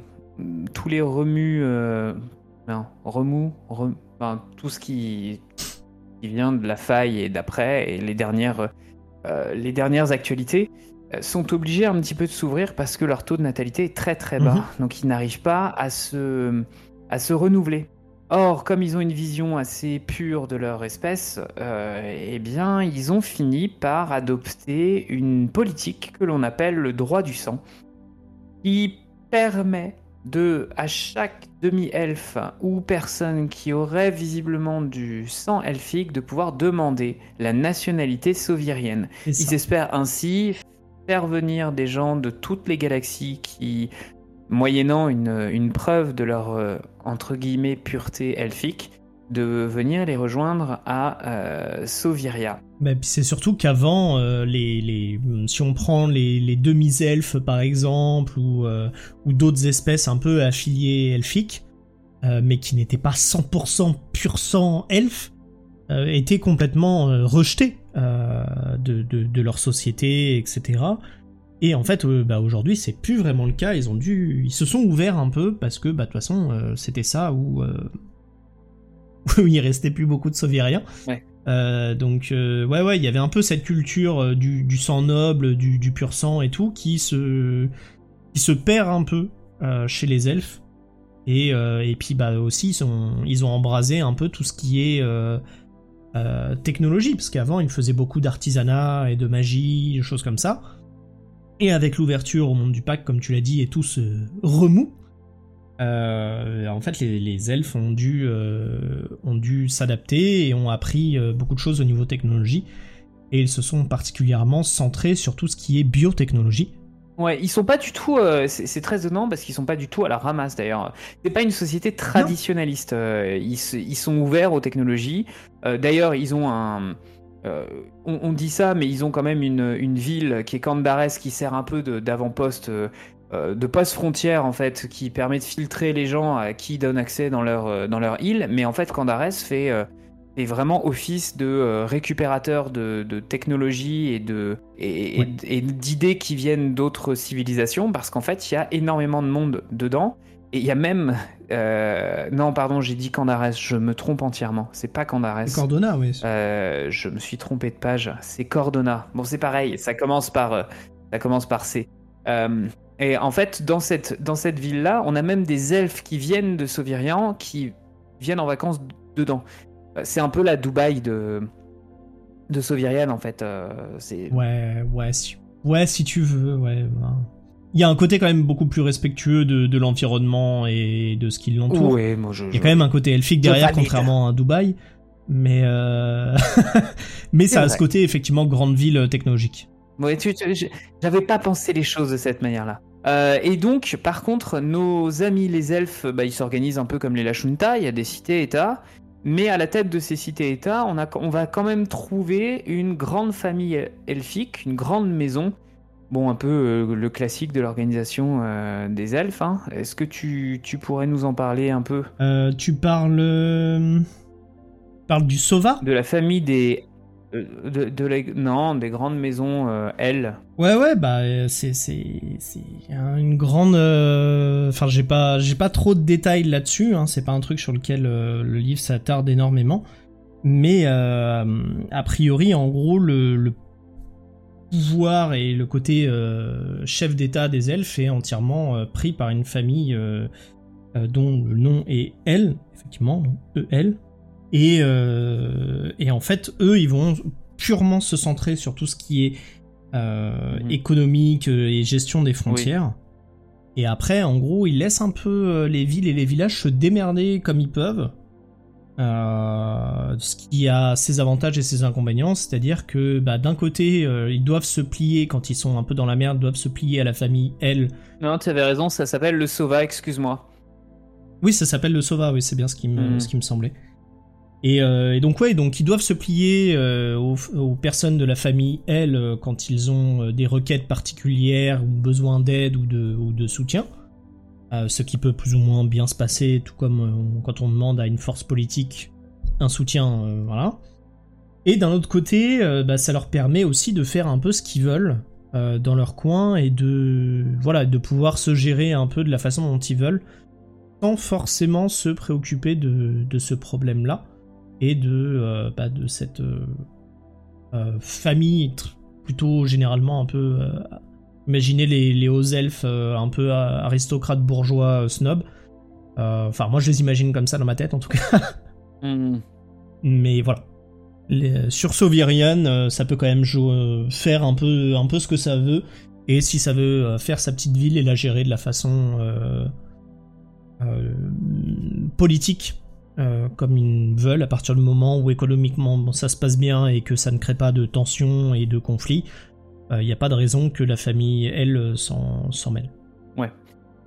tous les euh, remous, tout ce qui, qui vient de la faille et d'après et les dernières euh, les dernières actualités euh, sont obligés un petit peu de s'ouvrir parce que leur taux de natalité est très très bas, mhm. donc ils n'arrivent pas à se à se renouveler. Or, comme ils ont une vision assez pure de leur espèce, euh, eh bien, ils ont fini par adopter une politique que l'on appelle le droit du sang, qui permet de, à chaque demi-elfe ou personne qui aurait visiblement du sang elfique, de pouvoir demander la nationalité sauvirienne. Ils espèrent ainsi faire venir des gens de toutes les galaxies qui moyennant une, preuve de leur euh, entre guillemets pureté elfique, de venir les rejoindre à euh, Soviria. c'est surtout qu'avant, euh, les, si on prend les, demi-elfes par exemple, ou, ou d'autres espèces un peu affiliées elfiques, mais qui n'étaient pas 100% pur sang elfe, étaient complètement rejetés de, de, leur société, etc. Et en fait, euh, bah, aujourd'hui, c'est plus vraiment le cas. Ils ont dû, ils se sont ouverts un peu parce que, bah, de toute façon, euh, c'était ça où, euh... <laughs> où il restait plus beaucoup de Sauvériens. Euh, donc, ouais, ouais, il y avait un peu cette culture du, du sang noble, du, du, pur sang et tout, qui se, qui se perd un peu chez les elfes. Et, et puis, bah, aussi, ils, sont, ils ont embrasé un peu tout ce qui est technologie, parce qu'avant, ils faisaient beaucoup d'artisanat et de magie, des choses comme ça. Et avec l'ouverture au monde du pack, comme tu l'as dit, et tout ce remous, euh, en fait, les, elfes ont dû, euh, ont dû s'adapter et ont appris euh, beaucoup de choses au niveau technologie. Et ils se sont particulièrement centrés sur tout ce qui est biotechnologie. Ouais, ils sont pas du tout. c'est très étonnant parce qu'ils sont pas du tout à la ramasse d'ailleurs. C'est pas une société traditionnaliste. Ils, ils, sont ouverts aux technologies. D'ailleurs, ils ont un euh, on, dit ça, mais ils ont quand même une, ville qui est Candares qui sert un peu d'avant-poste, euh, euh, de poste frontière en fait, qui permet de filtrer les gens à qui donnent accès dans leur, dans leur île. Mais en fait, Candares fait, vraiment office de récupérateur de, de technologies et de et, d'idées qui viennent d'autres civilisations, parce qu'en fait, il y a énormément de monde dedans. Et il y a même Euh, non, pardon, j'ai dit Candares, je me trompe entièrement. C'est pas Candares. Cordona, oui. Euh, je me suis trompé de page. C'est Cordona. Bon, c'est pareil, ça commence par, euh, ça commence par C. Euh, et en fait, dans cette, dans cette ville-là, on a même des elfes qui viennent de Sovirian qui viennent en vacances dedans. C'est un peu la Dubaï de, de Sovirian, en fait. C'est... Ouais, ouais, si, ouais, si tu veux, ouais. ben. Il y a un côté quand même beaucoup plus respectueux de, de l'environnement et de ce qui l'entoure. Ouais, moi je. Il y a quand même un côté elfique derrière, contrairement à Dubaï. Mais, euh... <laughs> mais ça a ce côté, effectivement, grande ville technologique. Ouais, tu- j'avais pas pensé les choses de cette manière-là. Euh, et donc, par contre, nos amis les elfes, bah, ils s'organisent un peu comme les Lashunta, il y a des cités-États, mais à la tête de ces cités-États, on, a- on va quand même trouver une grande famille elfique, une grande maison, bon, un peu euh, le classique de l'organisation euh, des elfes. hein. Est-ce que tu, tu pourrais nous en parler un peu? Euh, tu parles... parles du Sova? De la famille des... De, de la- non, des grandes maisons L. Ouais, ouais, bah c'est une grande. Enfin, j'ai pas pas trop de détails là-dessus. Hein, c'est pas un truc sur lequel le livre s'attarde énormément. Mais a priori, en gros, le, le pouvoir et le côté euh, chef d'État des elfes est entièrement euh, pris par une famille euh, dont le nom est El, effectivement, EL. Et, et en fait, eux, ils vont purement se centrer sur tout ce qui est Mhm. économique et gestion des frontières. Et après, en gros, ils laissent un peu les villes et les villages se démerder comme ils peuvent. Euh, ce qui a ses avantages et ses inconvénients, c'est-à-dire que bah, d'un côté, euh, ils doivent se plier quand ils sont un peu dans la merde, doivent se plier à la famille elle. Non, tu avais raison, ça s'appelle le Sova, excuse-moi. Oui, ça s'appelle le Sova, oui, c'est bien ce qui me, Mhm. ce qui me semblait. Et, euh, et donc ouais, donc ils doivent se plier aux, aux personnes de la famille elle quand ils ont des requêtes particulières ou besoin d'aide ou de, ou de soutien. Ce qui peut plus ou moins bien se passer, tout comme euh, quand on demande à une force politique un soutien, euh, voilà. Et d'un autre côté, euh, bah, ça leur permet aussi de faire un peu ce qu'ils veulent dans leur coin et de voilà de pouvoir se gérer un peu de la façon dont ils veulent, sans forcément se préoccuper de, ce problème-là et de bah, cette famille plutôt généralement un peu imaginez les, les hauts elfes euh, un peu aristocrates bourgeois euh, snob Euh, enfin moi je les imagine comme ça dans ma tête en tout cas. Hmm. mais voilà. Les- sur Sovirian ça peut quand même faire un peu un peu ce que ça veut. Et si ça veut faire sa petite ville et la gérer de la façon politique euh, comme ils veulent à partir du moment où économiquement bon, ça se passe bien et que ça ne crée pas de tensions et de conflits il n'y a pas de raison que la famille elle euh, s'en mêle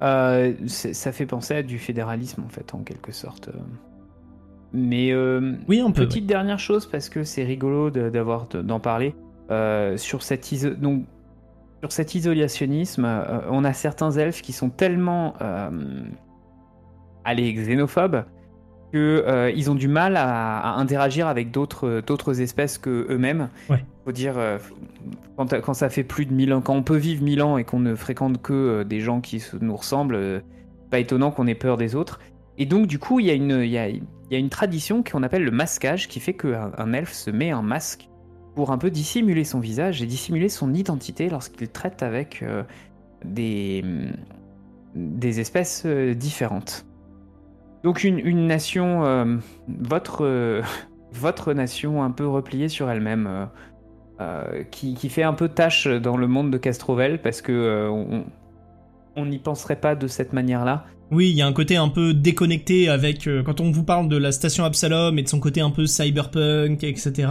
Euh, c'est- ça fait penser à du fédéralisme en fait, en quelque sorte. Mais euh, oui un peu petite dernière chose parce que c'est rigolo de- d'avoir d'en parler euh, sur cet iso- donc sur cet isolationnisme. euh, on a certains elfes qui sont tellement euh, allez xénophobes que euh, ils ont du mal à, à interagir avec d'autres d'autres espèces que eux-mêmes. Ouais. Faut dire euh, quand, ça fait plus de 1000 ans, quand on peut vivre 1000 ans et qu'on ne fréquente que euh, des gens qui nous ressemblent, euh, pas étonnant qu'on ait peur des autres. Et donc du coup, il y a une tradition qu'on appelle le masquage qui fait qu'un un elfe se met un masque pour un peu dissimuler son visage et dissimuler son identité lorsqu'il traite avec euh, des, espèces différentes. Donc une, nation, <laughs> votre nation un peu repliée sur elle-même, euh, qui, fait un peu tâche dans le monde de Castrovel parce que euh, on n'y penserait pas de cette manière-là. Oui, il y a un côté un peu déconnecté avec euh, quand on vous parle de la station Absalom et de son côté un peu cyberpunk, etc.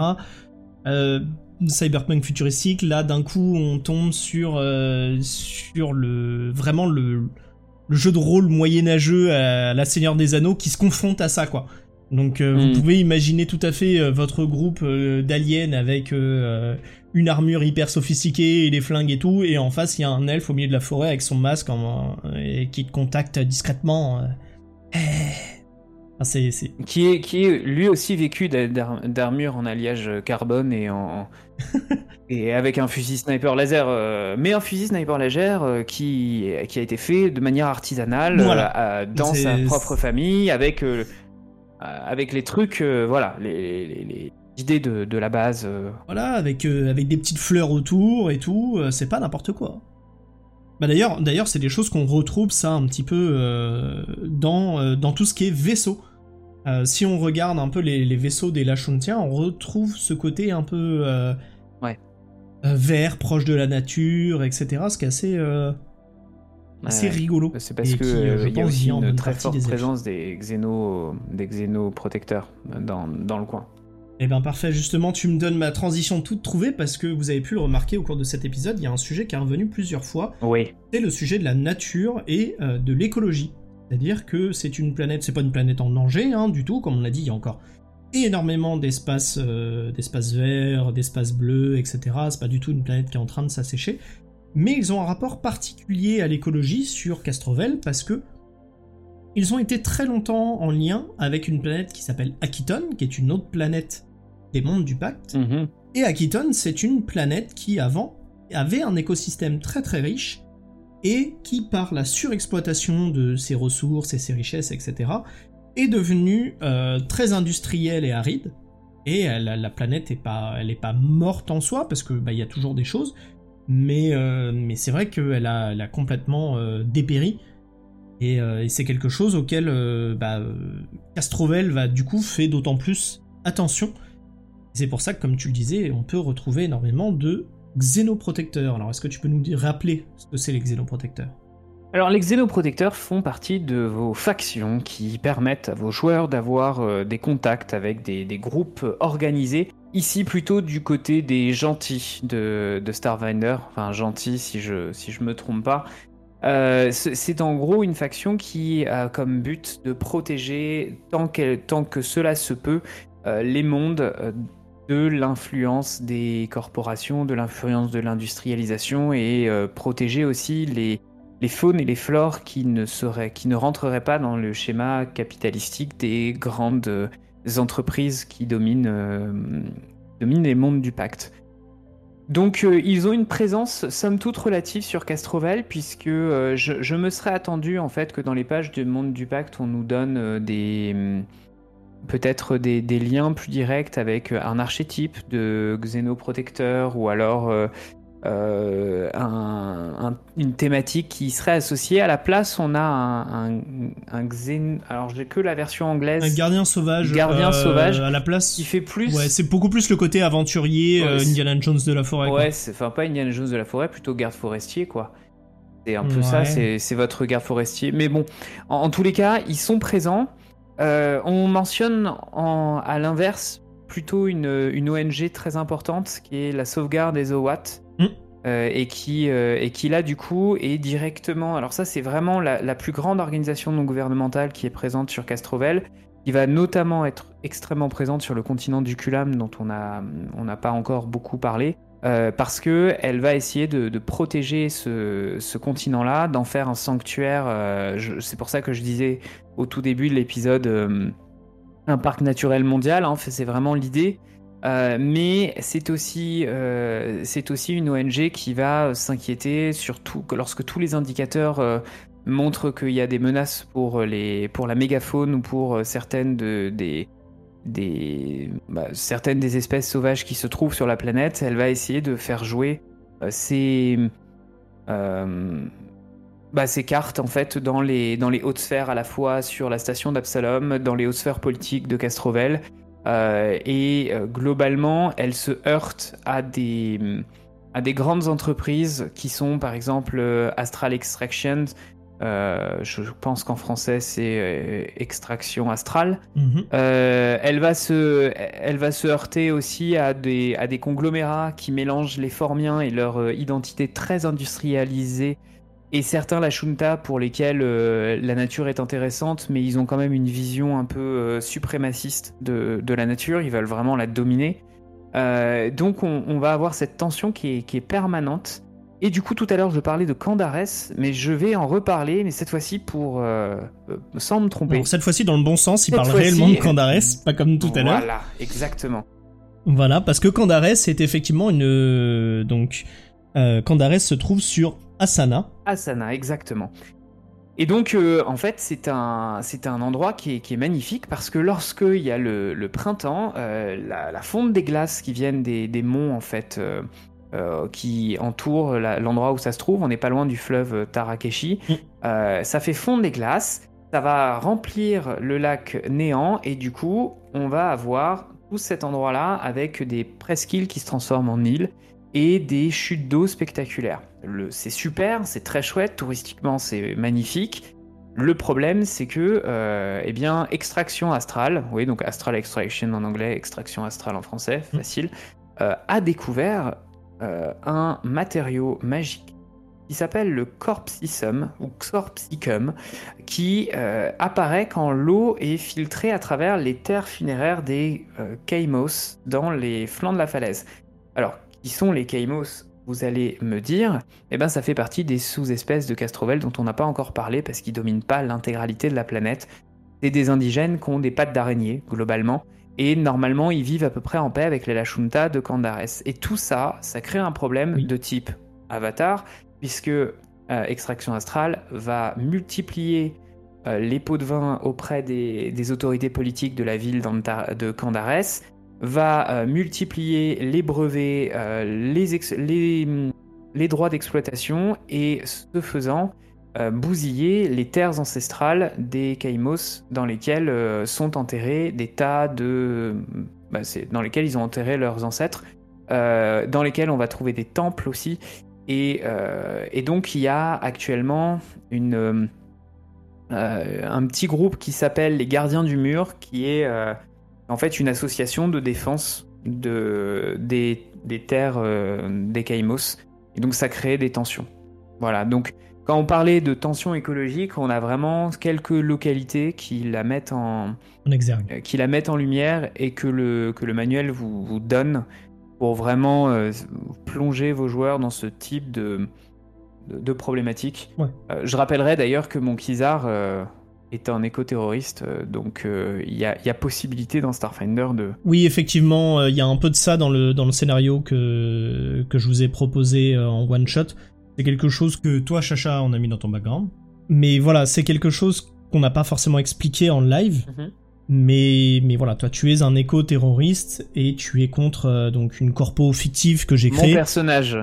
Cyberpunk futuristique. Là, d'un coup, on tombe sur sur le vraiment le le jeu de rôle moyenâgeux à la Seigneur des Anneaux qui se confronte à ça, quoi. Donc, euh, vous pouvez imaginer tout à fait euh, votre groupe euh, d'aliens avec une armure hyper sophistiquée et des flingues et tout, et en face il y a un elfe au milieu de la forêt avec son masque en- et qui te contacte discrètement. Eh. Enfin, c'est, c'est... Qui est, qui est lui aussi vécu d'a- d'ar- d'armure en alliage carbone et en, <laughs> Et avec un fusil sniper laser, euh, mais un fusil sniper laser euh, qui, qui a été fait de manière artisanale Voilà. euh, dans sa propre famille, avec, avec les trucs, euh, voilà, les, les- les idées de, de la base. euh. Voilà, avec, euh, avec des petites fleurs autour et tout, euh, c'est pas n'importe quoi. Bah d'ailleurs, d'ailleurs, c'est des choses qu'on retrouve ça un petit peu euh, dans, euh, dans tout ce qui est vaisseau. Euh, si on regarde un peu les, les vaisseaux des Lachuntiens, on retrouve ce côté un peu euh, Ouais. euh, vert, proche de la nature, etc. Ce qui est assez, euh, assez Ouais. rigolo. C'est parce Et que qui, euh, euh, il y a aussi une très forte présence des xénos, des xénoprotecteurs dans, dans le coin. Eh ben parfait, justement, tu me donnes ma transition toute trouvée parce que vous avez pu le remarquer au cours de cet épisode, il y a un sujet qui est revenu plusieurs fois, Oui. c'est le sujet de la nature et euh, de l'écologie. C'est-à-dire que c'est une planète, c'est pas une planète en danger hein, du tout, comme on l'a dit, il y a encore énormément d'espaces euh, d'espaces verts, d'espaces bleus, etc. C'est pas du tout une planète qui est en train de s'assécher. Mais ils ont un rapport particulier à l'écologie sur Castrovel parce que ils ont été très longtemps en lien avec une planète qui s'appelle Akiton, qui est une autre planète des mondes du pacte. Mhm. Et Akiton, c'est une planète qui, avant, avait un écosystème très très riche, et qui, par la surexploitation de ses ressources et ses richesses, etc., est devenue euh, très industrielle et aride. Et euh, la, la planète est pas, elle est pas morte en soi, parce que bah, il y a toujours des choses, mais, euh, mais c'est vrai qu'elle a, complètement euh, dépéri. Et, euh, et c'est quelque chose auquel bah, Castrovel va du coup fait d'autant plus attention. C'est pour ça que, comme tu le disais, on peut retrouver énormément de xénoprotecteurs. Alors, est-ce que tu peux nous rappeler ce que c'est les xénoprotecteurs? Alors les xénoprotecteurs font partie de vos factions qui permettent à vos joueurs d'avoir des contacts avec des groupes organisés. Ici plutôt du côté des gentils de, de Starfinder, enfin gentils si je si je me trompe pas. Euh, c'est en gros une faction qui a comme but de protéger tant, qu'elle- tant que cela se peut euh, les mondes euh, de l'influence des corporations, de l'influence de l'industrialisation et protéger aussi les, les faunes et les flores qui ne, seraient, qui ne rentreraient pas dans le schéma capitalistique des grandes entreprises qui dominent, euh, dominent les mondes du pacte. Donc euh, ils ont une présence somme toute relative sur Castrovel puisque euh, je, me serais attendu en fait que dans les pages du monde du pacte on nous donne des hum, peut-être des, des liens plus directs avec un archétype de xénoprotecteur ou alors euh, euh, un- un- une thématique qui serait associée. À la place, on a un, un, xén... Alors, j'ai que la version anglaise Un gardien sauvage. Gardien sauvage À la place. qui fait plus. Ouais, c'est beaucoup plus le côté aventurier, Ouais, euh, Indiana Jones de la forêt. Ouais, c'est enfin pas Indiana Jones de la forêt, plutôt garde forestier quoi. C'est un peu Ouais. ça, c'est c'est votre garde forestier. Mais bon, en, en tous les cas, ils sont présents. Euh, on mentionne en, à l'inverse plutôt une, une ONG très importante qui est la sauvegarde des OWAT. Euh, et qui euh, et qui là du coup est directement alors ça c'est vraiment la, plus grande organisation non gouvernementale qui est présente sur Castrovel qui va notamment être extrêmement présente sur le continent du Culam dont on a on n'a pas encore beaucoup parlé euh, parce que elle va essayer de, de protéger ce, ce continent-là, d'en faire un sanctuaire. euh, c'est pour ça que je disais au tout début de l'épisode un parc naturel mondial. hein, c'est vraiment l'idée. Euh, mais c'est aussi, euh, aussi une ONG qui va s'inquiéter surtout que lorsque tous les indicateurs euh, montrent qu'il y a des menaces pour, les, pour la mégafaune ou pour certaines, de, des, bah, certaines des espèces sauvages qui se trouvent sur la planète. Elle va essayer de faire jouer ces, bah, ces cartes en fait dans les, dans les hautes sphères à la fois sur la station d'Absalom, dans les hautes sphères politiques de Castrovel. Euh, et euh, globalement, elle se heurte à des, à des grandes entreprises qui sont par exemple euh, Astral Extraction. je pense qu'en français c'est extraction astrale. Mhm. Elle, va se, elle va se heurter aussi à des, à des conglomérats qui mélangent les formiens et leur identité très industrialisée et certains la Shunta pour lesquels euh, la nature est intéressante, mais ils ont quand même une vision un peu euh, suprémaciste de, de la nature, ils veulent vraiment la dominer. Euh, donc on, on va avoir cette tension qui est, qui est permanente. Et du coup, tout à l'heure, je parlais de Candares, mais je vais en reparler, mais cette fois-ci pour euh, euh, sans me tromper. Alors, cette fois-ci, dans le bon sens, il Cette parle réellement de Candares, pas comme tout à l'heure. Voilà, exactement. Voilà, parce que Candares est effectivement une... donc, Candares se trouve sur Asana. Asana, exactement. Et donc, euh, en fait, c'est un, c'est un endroit qui est, qui est magnifique parce que lorsqu'il y a le, le printemps, euh, la, fonte des glaces qui viennent des, des monts, en fait, euh, qui entourent l'endroit où ça se trouve, on n'est pas loin du fleuve Tarakeshi, mm. ça fait fondre les glaces, ça va remplir le lac néant et du coup, on va avoir tout cet endroit-là avec des presqu'îles qui se transforment en îles et des chutes d'eau spectaculaires. C'est super, c'est très chouette, touristiquement c'est magnifique. Le problème, c'est que, euh, eh bien, extraction astrale, oui, donc astral extraction en anglais, extraction astrale en français, mm. facile, euh, a découvert euh, un matériau magique qui s'appelle le corpsicum ou corpsicum, qui apparaît quand l'eau est filtrée à travers les terres funéraires des Caimos dans les flancs de la falaise. Alors, qui sont les Caimos vous allez me dire, eh ben ça fait partie des sous-espèces de Castrovel dont on n'a pas encore parlé parce qu'ils dominent pas l'intégralité de la planète. C'est des indigènes qui ont des pattes d'araignée, globalement, et normalement ils vivent à peu près en paix avec les Lashunta de Candares. Et tout ça, ça crée un problème de type Avatar, puisque euh, Extraction Astrale va multiplier euh, les pots de vin auprès des, autorités politiques de la ville de Candares, va euh, multiplier les brevets, euh, les, droits d'exploitation et ce faisant euh, bousiller les terres ancestrales des Caïmos dans lesquelles sont enterrés des tas de... Bah, dans lesquels ils ont enterré leurs ancêtres, dans lesquels on va trouver des temples aussi. Et, donc il y a actuellement un petit groupe qui s'appelle les Gardiens du Mur, qui est en fait une association de défense de, des, terres euh, des Caïmos. Et donc ça crée des tensions. Voilà, donc quand on parlait de tensions écologiques, on a vraiment quelques localités qui la mettent en, en exergue. Euh, qui la mettent en lumière et que le, que le manuel vous, vous donne pour vraiment euh, plonger vos joueurs dans ce type de, de, problématiques. je rappellerai d'ailleurs que mon Kizar est un éco-terroriste, euh, donc euh, il y, a, possibilité dans Starfinder de... Oui, effectivement, euh, il y a un peu de ça dans le, dans le scénario que, que je vous ai proposé en one-shot. C'est quelque chose que toi, Chacha, on a mis dans ton background. Mais voilà, c'est quelque chose qu'on n'a pas forcément expliqué en live. Mhm. Mais, mais voilà, toi tu es un éco-terroriste et tu es contre donc une corpo fictive que j'ai créée. Mon personnage.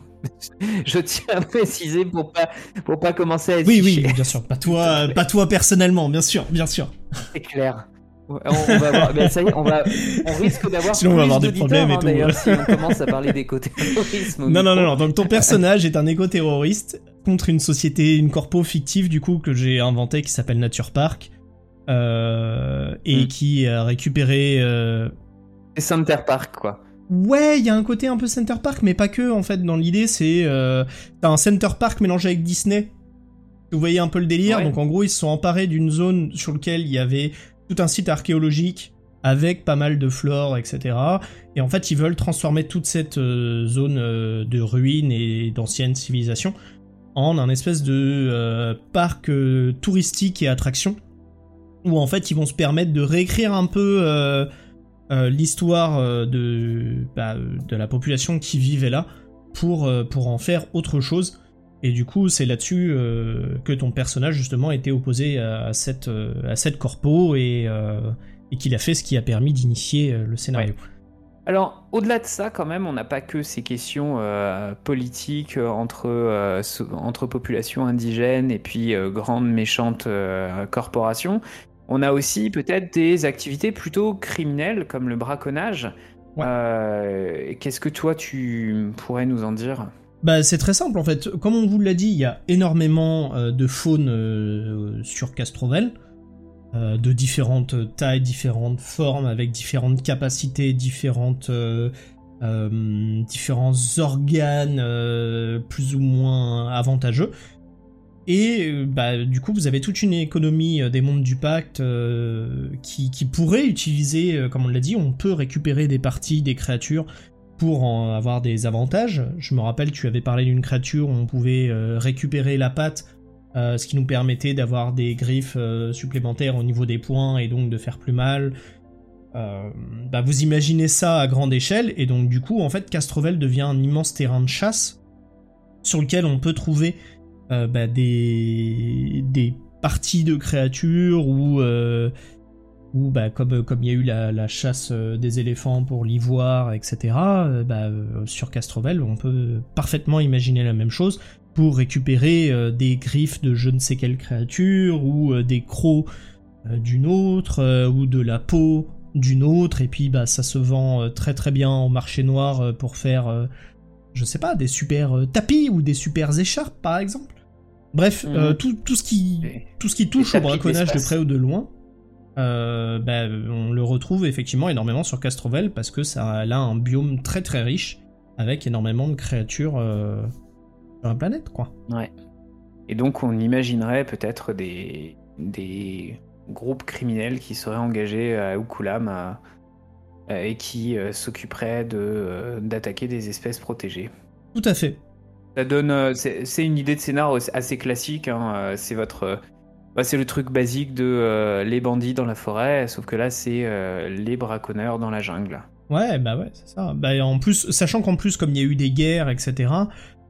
<laughs> je tiens à préciser pour pas, pour pas commencer à Oui, oui, bien sûr. Pas toi, <laughs> pas toi personnellement, bien sûr, bien sûr. C'est clair. On, va voir, ben, ça y est, on, va, on risque d'avoir Sinon, on va avoir des problèmes et hein, tout. D'ailleurs, si on commence à parler <laughs> d'éco-terrorisme. Non, non, non, non. Donc, ton personnage est un éco-terroriste contre une société, une corpo fictive, du coup, que j'ai inventé qui s'appelle Nature Park. Euh, et hmm. qui a récupéré. Euh... Center Park, quoi. Ouais, il y a un côté un peu Center Park, mais pas que, en fait. Dans l'idée, c'est... Euh, t'as un Center Park mélangé avec Disney. Vous voyez un peu le délire? Donc en gros, ils se sont emparés d'une zone sur laquelle il y avait tout un site archéologique avec pas mal de flore, etc. Et en fait, ils veulent transformer toute cette euh, zone euh, de ruines et d'anciennes civilisations en un espèce de parc touristique et attraction où en fait ils vont se permettre de réécrire un peu euh, l'histoire euh, de, bah, de la population qui vivait là pour, euh, pour en faire autre chose. Et du coup, c'est là-dessus que ton personnage, justement, était opposé à cette, à cette corpo et, et qu'il a fait ce qui a permis d'initier le scénario. Alors, au-delà de ça, quand même, on n'a pas que ces questions politiques entre, entre populations indigènes et puis grandes méchantes corporations. On a aussi peut-être des activités plutôt criminelles comme le braconnage. Euh, qu'est-ce que toi tu pourrais nous en dire? Bah, c'est très simple en fait. Comme on vous l'a dit, il y a énormément euh, de faune euh, sur Castrovel, de différentes tailles, différentes formes, avec différentes capacités, différentes, différents organes plus ou moins avantageux. Et euh, bah, du coup, vous avez toute une économie euh, des mondes du pacte euh, qui, pourrait utiliser, comme on l'a dit, on peut récupérer des parties des créatures pour en avoir des avantages. Je me rappelle, tu avais parlé d'une créature où on pouvait récupérer la patte, ce qui nous permettait d'avoir des griffes supplémentaires au niveau des points et donc de faire plus mal. bah, vous imaginez ça à grande échelle, et donc du coup, en fait, Castrovel devient un immense terrain de chasse sur lequel on peut trouver bah, des, parties de créatures ou ou bah, comme comme il y a eu la, chasse des éléphants pour l'ivoire, etc. Bah, sur Castrovel, on peut parfaitement imaginer la même chose pour récupérer des griffes de je ne sais quelle créature ou des crocs d'une autre ou de la peau d'une autre et puis bah ça se vend euh, très très bien au marché noir euh, pour faire euh, je sais pas des super tapis ou des super écharpes par exemple. Bref, mhm. tout, tout, ce qui tout ce qui touche au braconnage de près ou de loin, bah, on le retrouve effectivement énormément sur Castrovel parce que ça a là un biome très très riche avec énormément de créatures sur la planète quoi. Ouais. Et donc on imaginerait peut-être des des groupe criminel qui serait engagé à Ukulam euh, et qui euh, s'occuperait de, euh, d'attaquer des espèces protégées. Tout à fait. Ça donne, c'est, une idée de scénar assez classique. Hein, c'est votre, bah, c'est le truc basique de les bandits dans la forêt, sauf que là c'est les braconneurs dans la jungle. Ouais, bah ouais, c'est ça. Bah, en plus, sachant qu'en plus, comme il y a eu des guerres, etc.,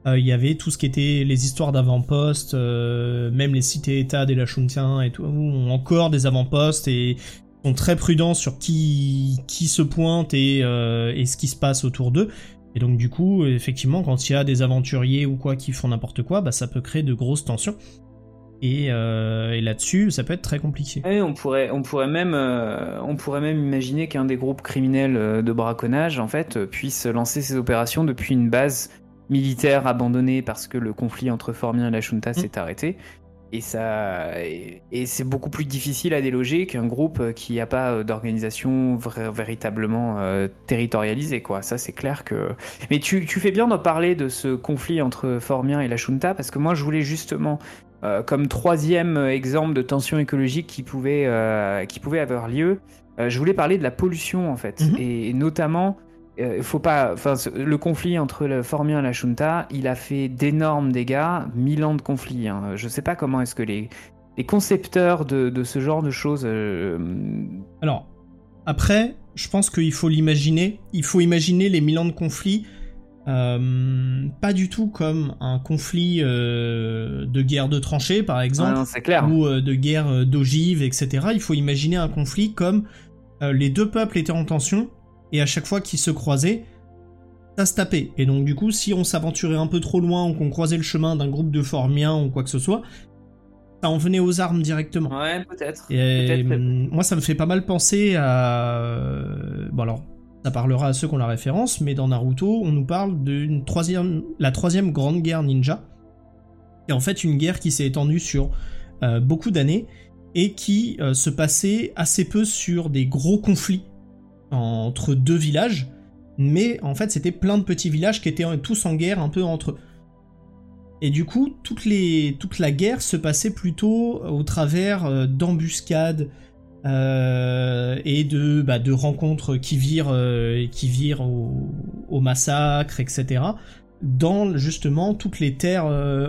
euh, il y avait tout ce qui était les histoires d'avant-postes, euh, même les cités-états des Lachuntiens et tout, ont encore des avant-postes et sont très prudents sur qui, qui se pointe et, euh, et ce qui se passe autour d'eux. Et donc du coup, effectivement, quand il y a des aventuriers ou quoi qui font n'importe quoi, bah, ça peut créer de grosses tensions. Et, et là-dessus, ça peut être très compliqué. on pourrait, on pourrait même, on pourrait même imaginer qu'un des groupes criminels de braconnage, en fait, puisse lancer ses opérations depuis une base militaire abandonné parce que le conflit entre Formien et la Junta s'est arrêté. Et, ça, et, c'est beaucoup plus difficile à déloger qu'un groupe qui n'a pas d'organisation véritablement euh, territorialisée. Quoi. Ça, c'est clair que. Mais tu, tu fais bien d'en parler de ce conflit entre Formien et la Junta parce que moi, je voulais justement, euh, comme troisième exemple de tension écologique qui pouvait, euh, qui pouvait avoir lieu, je voulais parler de la pollution en fait. Mm-hmm. et, notamment euh, faut pas, enfin, le conflit entre le Formien et la Junta, il a fait d'énormes dégâts, mille ans de conflit. Hein. Je sais pas comment est-ce que les, les concepteurs de, de, ce genre de choses. Euh, Alors, après, je pense qu'il faut l'imaginer. Il faut imaginer les mille ans de conflit. Euh, pas du tout comme un conflit de guerre de tranchées, par exemple, clair. ou de guerre d'ogive, etc. Il faut imaginer un conflit comme les deux peuples étaient en tension, et à chaque fois qu'ils se croisaient, ça se tapait. Et donc du coup, si on s'aventurait un peu trop loin ou qu'on croisait le chemin d'un groupe de Formiens ou quoi que ce soit, ça en venait aux armes directement. Ouais, peut-être. Et moi, ça me fait pas mal penser à... Bon alors, ça parlera à ceux qui ont la référence, mais dans Naruto, on nous parle d'une troisième... la troisième grande guerre ninja. Et en fait une guerre qui s'est étendue sur euh, beaucoup d'années et qui euh, se passait assez peu sur des gros conflits entre deux villages, mais en fait c'était plein de petits villages qui étaient tous en guerre un peu entre eux. Et du coup, toute, la guerre se passait plutôt au travers euh, d'embuscades euh, et de, bah, de rencontres qui virent, euh, qui virent au, massacre, etc. dans justement toutes les terres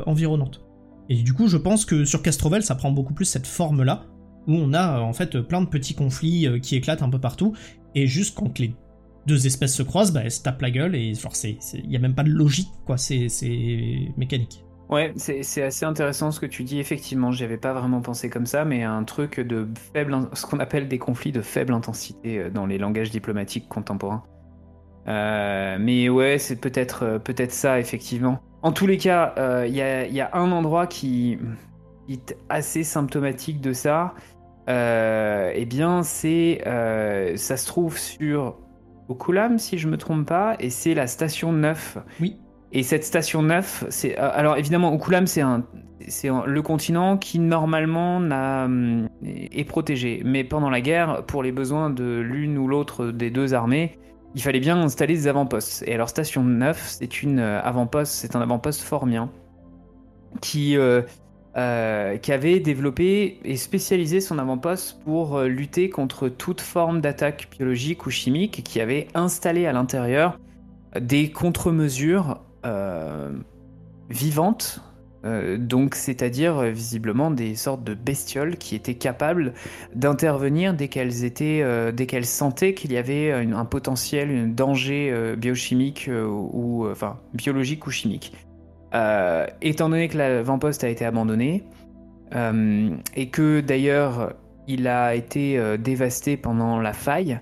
environnantes. Et du coup, je pense que sur Castrovel, ça prend beaucoup plus cette forme-là, où on a en fait plein de petits conflits qui éclatent un peu partout, et juste quand les deux espèces se croisent, bah, elles se tapent la gueule et genre c'est, il y a même pas de logique quoi, c'est, mécanique. Ouais, c'est assez intéressant ce que tu dis. Effectivement, j'y avais pas vraiment pensé comme ça, mais un truc de faible, ce qu'on appelle des conflits de faible intensité euh, dans les langages diplomatiques contemporains. Euh, mais ouais, c'est peut-être euh, peut-être ça effectivement. En tous les cas, il y, y, a, un endroit qui est assez symptomatique de ça, euh, eh bien, c'est, euh, ça se trouve sur Okulam, si je me trompe pas, et c'est la station 9. Oui. Et cette station 9, c'est, euh, alors évidemment, Okulam, c'est un, c'est le continent qui normalement n'a, est protégé. Mais pendant la guerre, pour les besoins de l'une ou l'autre des deux armées, il fallait bien installer des avant-postes. Et alors, station 9, c'est une avant-poste, c'est un avant-poste formien qui euh, qui avait développé et spécialisé son avant-poste pour euh, lutter contre toute forme d'attaque biologique ou chimique et qui avait installé à l'intérieur des contre-mesures euh, vivantes donc, c'est-à-dire visiblement des sortes de bestioles qui étaient capables d'intervenir dès qu'elles sentaient qu'il y avait un potentiel, un danger biochimique ou biologique ou chimique. Étant donné que l'avant-poste a été abandonné et que d'ailleurs il a été dévasté pendant la faille,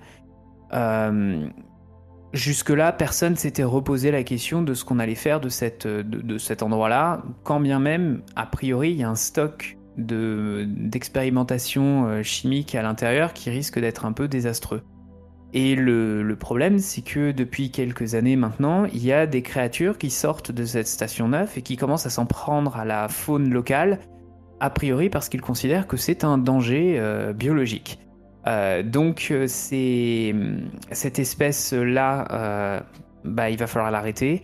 Jusque-là, personne s'était reposé la question de ce qu'on allait faire de, cet endroit-là, quand bien même, a priori, il y a un stock d'expérimentation euh, chimique à l'intérieur qui risque d'être un peu désastreux. Et le, problème, c'est que depuis quelques années maintenant, il y a des créatures qui sortent de cette station neuve et qui commencent à s'en prendre à la faune locale, a priori parce qu'ils considèrent que c'est un danger euh, biologique. Euh, donc euh, cette espèce-là, bah, il va falloir l'arrêter.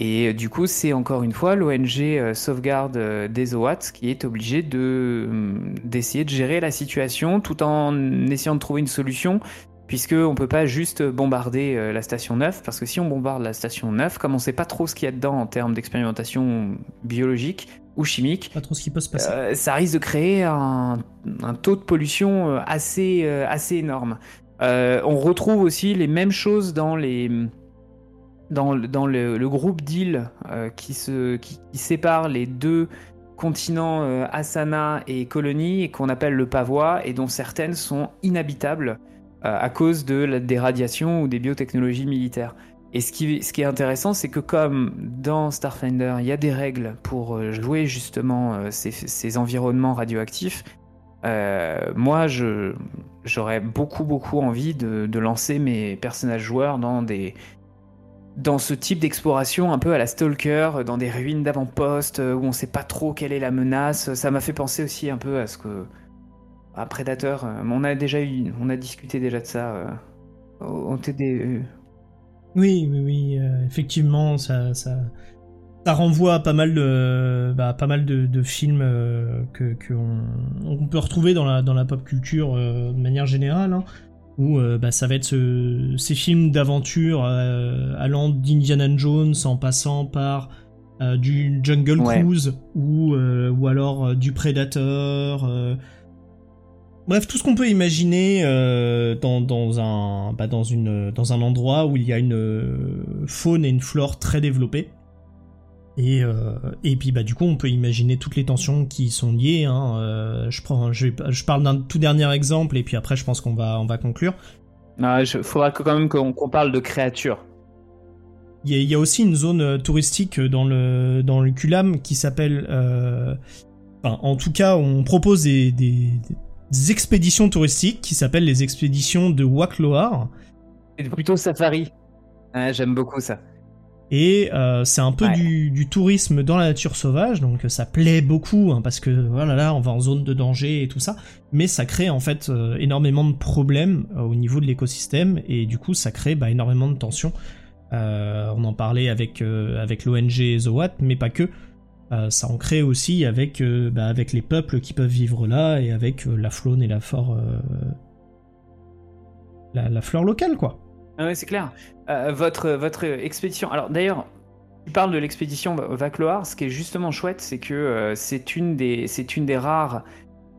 Et du coup, c'est encore une fois l'ONG Sauvegarde des OAT qui est obligée de, d'essayer de gérer la situation tout en essayant de trouver une solution, puisqu'on ne peut pas juste bombarder la station 9, parce que si on bombarde la station 9, comme on ne sait pas trop ce qu'il y a dedans en termes d'expérimentation biologique, ou chimique. Pas trop ce qui peut se passer. Euh, ça risque de créer un, taux de pollution euh, assez, euh, assez énorme. on retrouve aussi les mêmes choses dans les dans, dans le, groupe d'îles qui, se, qui, sépare les deux continents Asana et Colonie qu'on appelle le Pavois et dont certaines sont inhabitables à cause de des radiations ou des biotechnologies militaires. Et ce qui, est intéressant, c'est que comme dans Starfinder, il y a des règles pour euh, jouer justement euh, ces, environnements radioactifs, euh, moi, j'aurais beaucoup, beaucoup envie de, lancer mes personnages joueurs dans ce type d'exploration un peu à la Stalker, dans des ruines d'avant-poste où on sait pas trop quelle est la menace. Ça m'a fait penser aussi un peu à ce que à Predator. on a déjà eu, on a discuté déjà de ça au TD, oui, oui, oui, euh, effectivement, ça, ça, ça, renvoie à pas mal de, bah, pas mal de, de films euh, que qu'on on peut retrouver dans la, dans la pop culture euh, de manière générale, hein, où bah, ça va être ce, ces films d'aventure allant d'Indiana Jones en passant par du Jungle Cruise ou, ou alors du Predator Bref, tout ce qu'on peut imaginer euh, dans, dans, un, bah dans, une, dans un endroit où il y a une euh, faune et une flore très développées. Et, euh, et puis bah du coup on peut imaginer toutes les tensions qui sont liées. Hein. je, prends, je, je parle d'un tout dernier exemple et puis après je pense qu'on va, on va conclure. Il faudra quand même qu'on parle de créatures. Il y, a, aussi une zone touristique dans le, dans le Culam qui s'appelle... Enfin, en tout cas on propose des, des expéditions touristiques qui s'appellent les expéditions de Wakloar. C'est plutôt safari. J'aime beaucoup ça. Et euh, c'est un peu du, tourisme dans la nature sauvage, donc ça plaît beaucoup, hein, parce que voilà, là, on va en zone de danger et tout ça, mais ça crée en fait euh, énormément de problèmes euh, au niveau de l'écosystème, et du coup, ça crée bah, énormément de tensions. on en parlait avec, avec l'ONG Zoat, mais pas que. Euh, ça en crée aussi avec, euh, bah, avec les peuples qui peuvent vivre là et avec euh, la faune et la flore, la, flore locale, quoi. Ah c'est clair. votre, expédition. Alors d'ailleurs, tu parles de l'expédition Vacloar. Ce qui est justement chouette, c'est que c'est une des, rares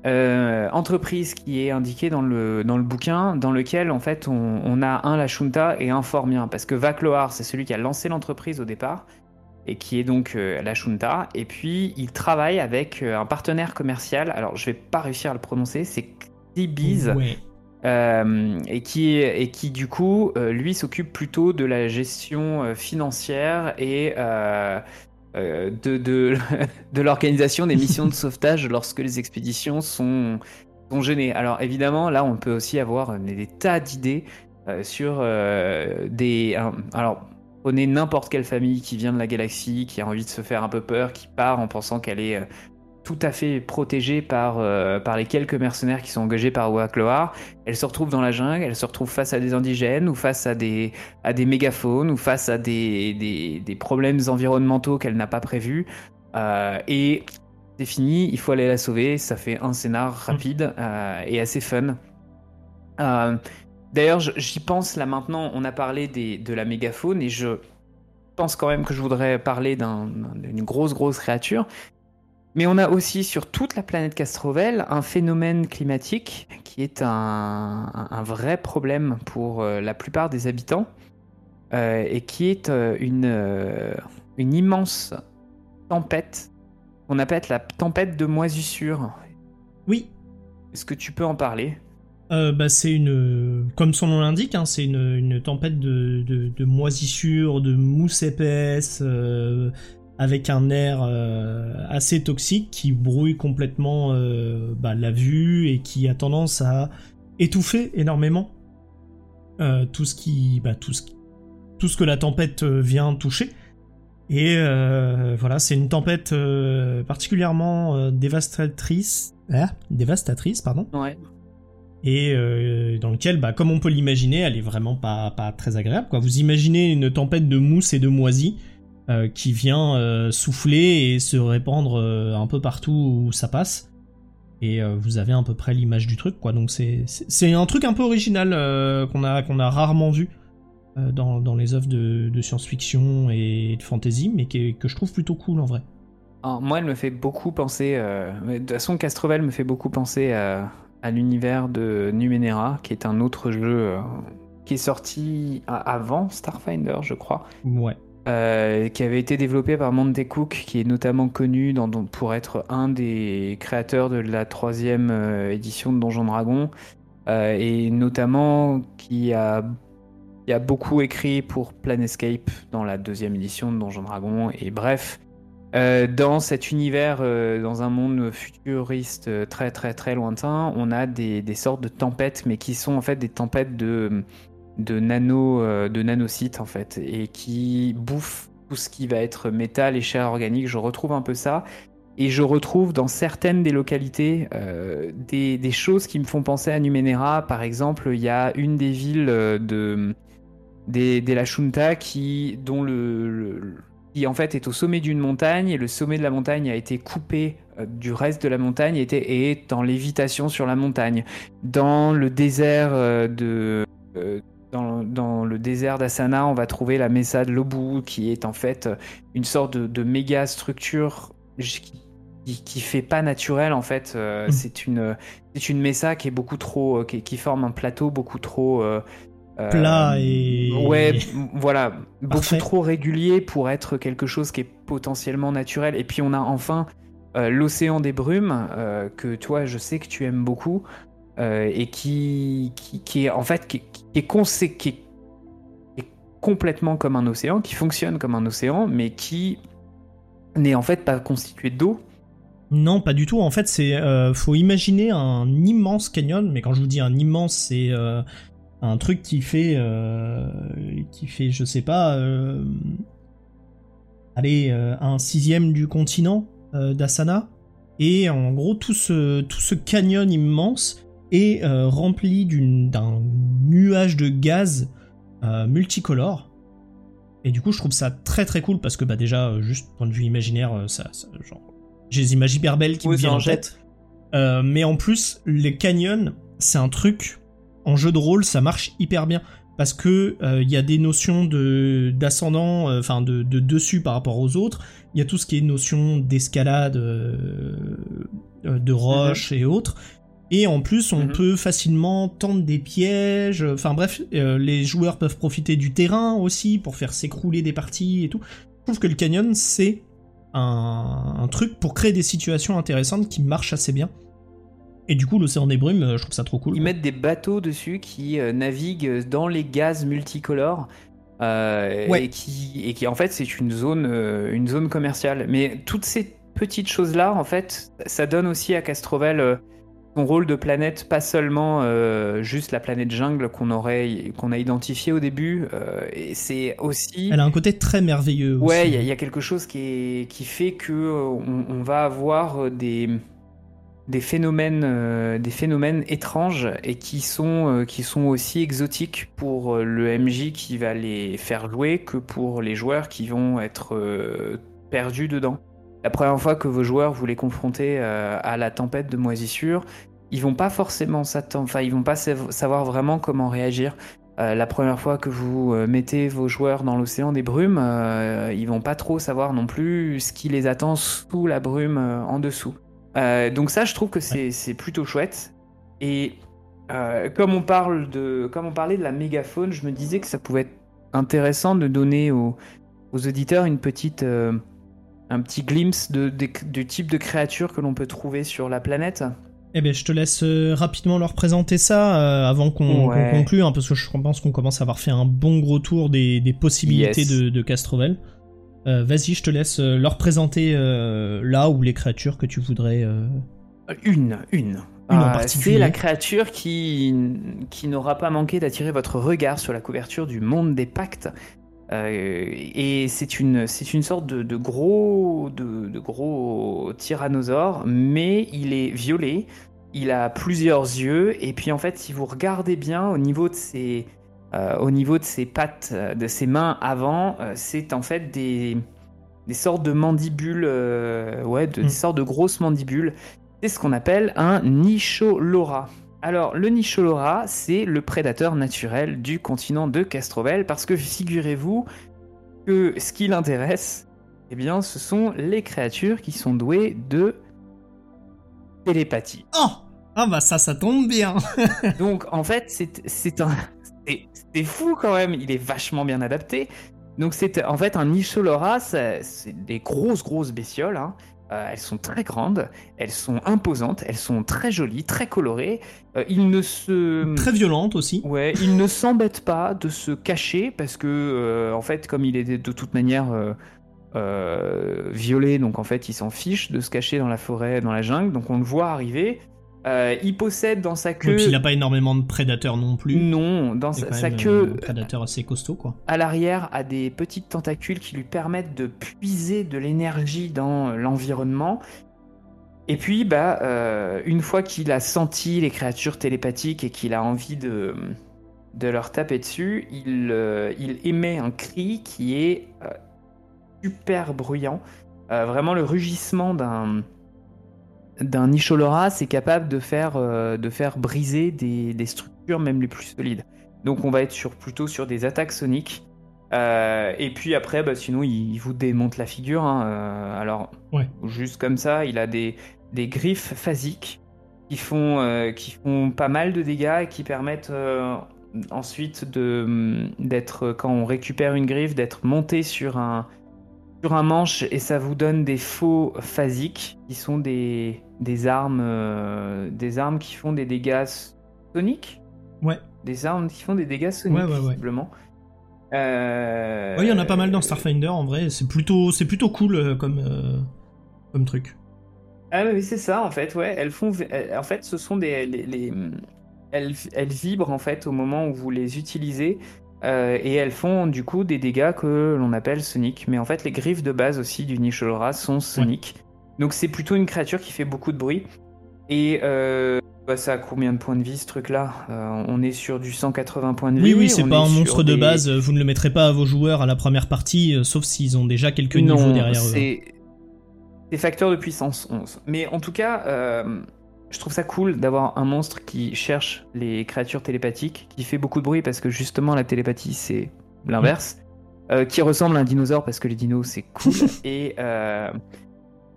entreprises qui est indiquée dans le, dans le bouquin, dans lequel en fait on, on a un Lachunta et un Formien, parce que Vacloar, c'est celui qui a lancé l'entreprise au départ, et qui est donc euh, la Junta. Et puis il travaille avec euh, un partenaire commercial. Alors je vais pas réussir à le prononcer, c'est Xibiz. Euh, et, qui, et qui du coup, lui, s'occupe plutôt de la gestion financière et de, de, <laughs> de l'organisation des missions de sauvetage lorsque les expéditions sont, sont gênées. Alors évidemment, là, on peut aussi avoir des, tas d'idées sur des... alors, Prenez n'importe quelle famille qui vient de la galaxie, qui a envie de se faire un peu peur, qui part en pensant qu'elle est euh, tout à fait protégée par, euh, par les quelques mercenaires qui sont engagés par Wakloar. Elle se retrouve dans la jungle, elle se retrouve face à des indigènes, ou face à des, à des mégaphones, ou face à des, des, des problèmes environnementaux qu'elle n'a pas prévus. Euh, et c'est fini, il faut aller la sauver. Ça fait un scénar rapide et assez fun. D'ailleurs, j'y pense là maintenant, on a parlé de la mégafaune et je pense quand même que je voudrais parler d'une grosse, grosse créature. Mais on a aussi sur toute la planète Castrovel un phénomène climatique qui est un, un vrai problème pour la plupart des habitants et qui est une, une immense tempête qu'on appelle la tempête de moisissure. Oui. Est-ce que tu peux en parler? Euh, bah, c'est une, comme son nom l'indique, hein, c'est une, tempête de, de, moisissure, de mousse épaisse, euh, avec un air euh, assez toxique qui brouille complètement bah, la vue et qui a tendance à étouffer énormément tout ce qui, bah, tout ce que la tempête vient toucher. Et voilà, c'est une tempête particulièrement dévastatrice, ah, dévastatrice, pardon. Ouais et euh, dans lequel, bah, comme on peut l'imaginer, elle est vraiment pas, pas très agréable. Quoi. Vous imaginez une tempête de mousse et de moisie euh, qui vient euh, souffler et se répandre un peu partout où ça passe. Et vous avez à peu près l'image du truc, quoi. Donc c'est, un truc un peu original qu'on a, a rarement vu dans, dans, les œuvres de, de science-fiction et de fantasy, mais que je trouve plutôt cool en vrai. moi, elle me fait beaucoup penser. de toute façon, Castrovel me fait beaucoup penser à, à l'univers de Numenera, qui est un autre jeu euh, qui est sorti avant Starfinder, je crois. Ouais. Euh, qui avait été développé par Monte Cook, qui est notamment connu dans, pour être un des créateurs de la troisième euh, édition de Donjon Dragon, et notamment qui a, qui a beaucoup écrit pour Planescape dans la deuxième édition de Donjon Dragon, et bref, euh, dans cet univers, euh, dans un monde futuriste euh, très très très lointain, on a des, sortes de tempêtes, mais qui sont en fait des tempêtes de, de, nano, de nanocytes en fait, et qui bouffent tout ce qui va être métal et chair organique. Je retrouve un peu ça. Et je retrouve dans certaines des localités des, des, choses qui me font penser à Numenera. Par exemple, il y a une des villes de, des, des La qui, dont le qui en fait est au sommet d'une montagne et le sommet de la montagne a été coupé euh, du reste de la montagne et, était, est en lévitation sur la montagne. Dans le désert euh, de euh, dans, le désert d'Asana, on va trouver la Mesa de Lobu qui est en fait une sorte de, méga structure qui, qui, fait pas naturel en fait. Mm. C'est une c'est une mesa qui est beaucoup trop qui, qui, forme un plateau beaucoup trop plat euh, et ouais <laughs> voilà. Beaucoup trop régulier pour être quelque chose qui est potentiellement naturel. Et puis on a enfin euh, l'océan des brumes euh, que toi je sais que tu aimes beaucoup et qui, qui, est en fait qui, est, qui est complètement comme un océan qui fonctionne comme un océan mais qui n'est en fait pas constitué d'eau. Non, pas du tout. En fait, c'est faut imaginer un immense canyon, mais quand je vous dis un immense, c'est un truc qui fait euh, qui fait je sais pas euh, allez euh, un sixième du continent d'Asana. Et en gros tout ce tout ce canyon immense est rempli d'un nuage de gaz multicolore. Et du coup je trouve ça très très cool parce que bah déjà juste point de vue imaginaire ça, genre j'ai des images hyper belles qui me viennent en tête. Mais en plus les canyons c'est un truc en jeu de rôle, ça marche hyper bien parce que il euh, y a des notions de d'ascendant, euh, enfin de, dessus par rapport aux autres. Il y a tout ce qui est notion d'escalade, euh, de roche mhm. et autres. Et en plus, on mhm. peut facilement tendre des pièges. Enfin bref, les joueurs peuvent profiter du terrain aussi pour faire s'écrouler des parties et tout. Je trouve que le canyon, c'est un, truc pour créer des situations intéressantes qui marchent assez bien. Et du coup, l'océan des brumes, euh, je trouve ça trop cool. Ils mettent des bateaux dessus qui euh, naviguent dans les gaz multicolores. Euh, et, qui, et qui, en fait, c'est une zone, une zone commerciale. Mais toutes ces petites choses-là, en fait, ça donne aussi à Castrovel son rôle de planète, pas seulement juste la planète jungle qu'on aurait, qu'on a identifié au début. et c'est aussi. Elle a un côté très merveilleux. Ouais, il y, a quelque chose qui, est, qui fait que on va avoir des des phénomènes, euh, des phénomènes étranges et qui sont, euh, qui sont aussi exotiques pour euh, le MJ qui va les faire jouer que pour les joueurs qui vont être perdus dedans. La première fois que vos joueurs vous les confrontez à la tempête de moisissure, ils vont pas forcément enfin ils vont pas savoir vraiment comment réagir. la première fois que vous mettez vos joueurs dans l'océan des brumes, ils vont pas trop savoir non plus ce qui les attend sous la brume en dessous. Donc ça, je trouve que c'est plutôt chouette. Et comme on parle de, comme on parlait de la mégafaune, je me disais que ça pouvait être intéressant de donner aux, aux auditeurs une petite, euh, un petit glimpse de, du type de créature que l'on peut trouver sur la planète. Eh bien, je te laisse euh, rapidement leur présenter ça euh, avant qu'on conclue, hein, parce que je pense qu'on commence à avoir fait un bon gros tour des, des possibilités de, de, Castrovel. Vas-y, je te laisse leur présenter là ou les créatures que tu voudrais. Une, une. Ah, c'est la créature qui, qui n'aura pas manqué d'attirer votre regard sur la couverture du monde des pactes. Euh, et c'est une, c'est une sorte de, gros, de, gros tyrannosaure, mais il est violet, il a plusieurs yeux, et puis en fait, si vous regardez bien au niveau de ses, euh, au niveau de ses pattes, de ses mains avant, euh, c'est en fait des, des sortes de mandibules, ouais, de, des mm. sortes de grosses mandibules c'est ce qu'on appelle un Nicholora. Alors, le Nicholora, c'est le prédateur naturel du continent de Castrovel, parce que figurez-vous que ce qui l'intéresse, eh bien, ce sont les créatures qui sont douées de télépathie. Oh Ah bah ça, ça tombe bien Donc, en fait, c'est un... C'est fou quand même, il est vachement bien adapté. Donc c'est en fait un Nicholora, c'est des grosses grosses bestioles. Hein. Euh, elles sont très grandes, elles sont imposantes, elles sont très jolies, très colorées. Euh, il ne se très violentes aussi. Ouais, il ne s'embête pas de se cacher parce que euh, en fait, comme il est de toute manière violé, donc en fait, il s'en fiche de se cacher dans la forêt, dans la jungle. Donc on le voit arriver. Euh, il possède dans sa queue. il n'a pas énormément de prédateurs non plus. Non, dans sa, queue. Un prédateur assez costaud, quoi. À l'arrière, a des petites tentacules qui lui permettent de puiser de l'énergie dans l'environnement. Et puis, bah, euh, une fois qu'il a senti les créatures télépathiques et qu'il a envie de, de leur taper dessus, il, euh, il émet un cri qui est super bruyant. vraiment le rugissement d'un d'un Nicholora, c'est capable de faire, euh, de faire briser des, structures même les plus solides. Donc on va être sur, plutôt sur des attaques soniques. Euh, et puis après, bah, sinon, il, vous démonte la figure. Hein, euh, alors, juste comme ça, il a des, des griffes phasiques qui font, qui font pas mal de dégâts et qui permettent ensuite d'être, quand on récupère une griffe, d'être monté sur un, sur un manche et ça vous donne des faux phasiques qui sont des, des armes euh, des armes qui font des dégâts soniques? Ouais. Des armes qui font des dégâts soniques ouais, ouais, visiblement. Euh... il y en a pas mal dans Starfinder en vrai. C'est plutôt c'est plutôt cool euh, comme euh, comme truc. Ah oui, c'est ça en fait. Ouais, elles font en fait ce sont des les, Elles, elles, vibrent en fait au moment où vous les utilisez euh, et elles font du coup des dégâts que l'on appelle soniques. Mais en fait, les griffes de base aussi du Nisholora sont soniques. Donc c'est plutôt une créature qui fait beaucoup de bruit. Et euh, bah, ça a combien de points de vie ce truc-là? Euh, On est sur du 180 points de vie. Oui, oui, c'est pas un monstre de base. Vous ne le mettrez pas à vos joueurs à la première partie, sauf s'ils ont déjà quelques niveaux derrière eux. C'est facteur de puissance 11. Mais en tout cas, je trouve ça cool d'avoir un monstre qui cherche les créatures télépathiques, qui fait beaucoup de bruit parce que justement la télépathie c'est l'inverse, euh, qui ressemble à un dinosaure parce que les dinos c'est cool. <laughs> et, euh,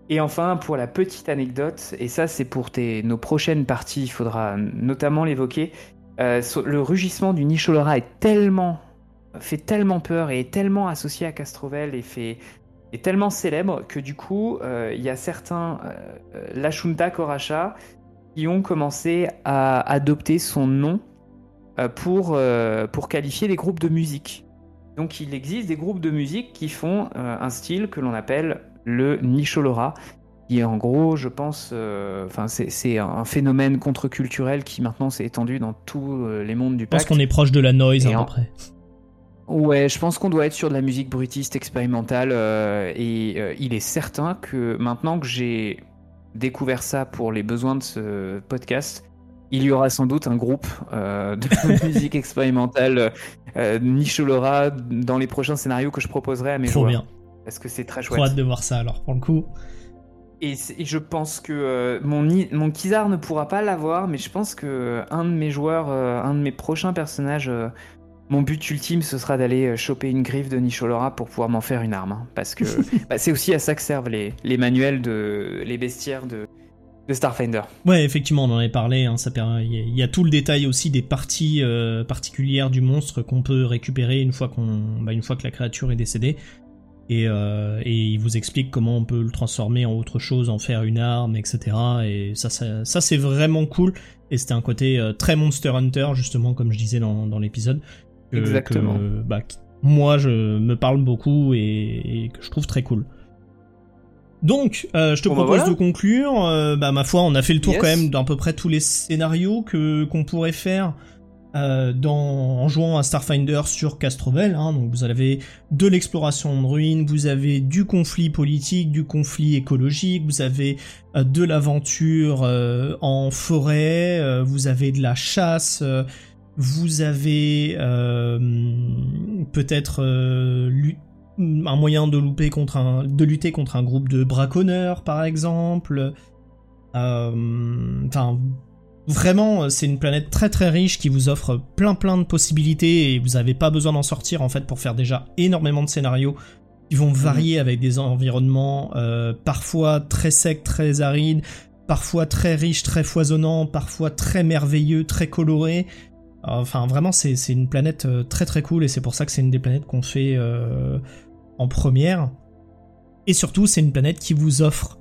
et enfin, pour la petite anecdote, et ça c'est pour tes, nos prochaines parties, il faudra notamment l'évoquer, euh, le rugissement du Nicholora est tellement fait tellement peur et est tellement associé à Castrovel et fait est tellement célèbre que du coup il y a certains Lashunta Koracha qui ont commencé à adopter son nom euh, pour, euh, pour qualifier des groupes de musique. Donc il existe des groupes de musique qui font euh, un style que l'on appelle le Nicholora, qui est en gros, je pense, enfin c'est un phénomène contre-culturel qui maintenant s'est étendu dans tous les mondes du pacte. Je pense qu'on est proche de la noise à peu près. Ouais, je pense qu'on doit être sur de la musique brutiste expérimentale et il est certain que maintenant que j'ai découvert ça pour les besoins de ce podcast, il y aura sans doute un groupe euh, de <laughs> musique expérimentale euh, Nicholora dans les prochains scénarios que je proposerai à mes Trop joueurs. bien. Parce que c'est très chouette. Trop hâte de voir ça alors pour le coup. Et, je pense que euh, mon, mon Kizar ne pourra pas l'avoir, mais je pense que un de mes joueurs, un de mes prochains personnages Mon but ultime, ce sera d'aller euh, choper une griffe de Nisholora pour pouvoir m'en faire une arme. hein, parce que <laughs> bah, c'est aussi à ça que servent les, les manuels de les bestiaires de, de Starfinder. Ouais, effectivement, on en avait parlé. hein, ça permet- Il y, a- il y a tout le détail aussi des parties euh, particulières du monstre qu'on peut récupérer une fois qu'on, bah, une fois que la créature est décédée. Et, euh, et il vous explique comment on peut le transformer en autre chose, en faire une arme, etc. Et ça, ça, ça, c'est vraiment cool. Et c'était un côté euh, très Monster Hunter, justement, comme je disais dans, dans l'épisode. Que- Exactement. que, bah, moi, je me parle beaucoup et, et que je trouve très cool. Donc, euh, je te Bon, bah, propose voilà. de conclure. Euh, bah, ma foi, on a fait le tour Yes. quand même d'à peu près tous les scénarios que qu'on pourrait faire euh, dans, en jouant à Starfinder sur Castrovel. Hein. Donc, vous avez de l'exploration de ruines, vous avez du conflit politique, du conflit écologique, vous avez de l'aventure en forêt, vous avez de la chasse. Vous avez euh, peut-être euh, un moyen de, louper contre un, de lutter contre un groupe de braconneurs, par exemple. Euh, Enfin, vraiment, c'est une planète très très riche qui vous offre plein plein de possibilités et vous n'avez pas besoin d'en sortir en fait pour faire déjà énormément de scénarios qui vont varier avec des environnements euh, parfois très secs, très arides, parfois très riches, très foisonnants, parfois très merveilleux, très colorés. Enfin, vraiment, c'est une planète euh, très très cool et c'est pour ça que c'est une des planètes qu'on fait euh, en première. Et surtout, c'est une planète qui vous offre,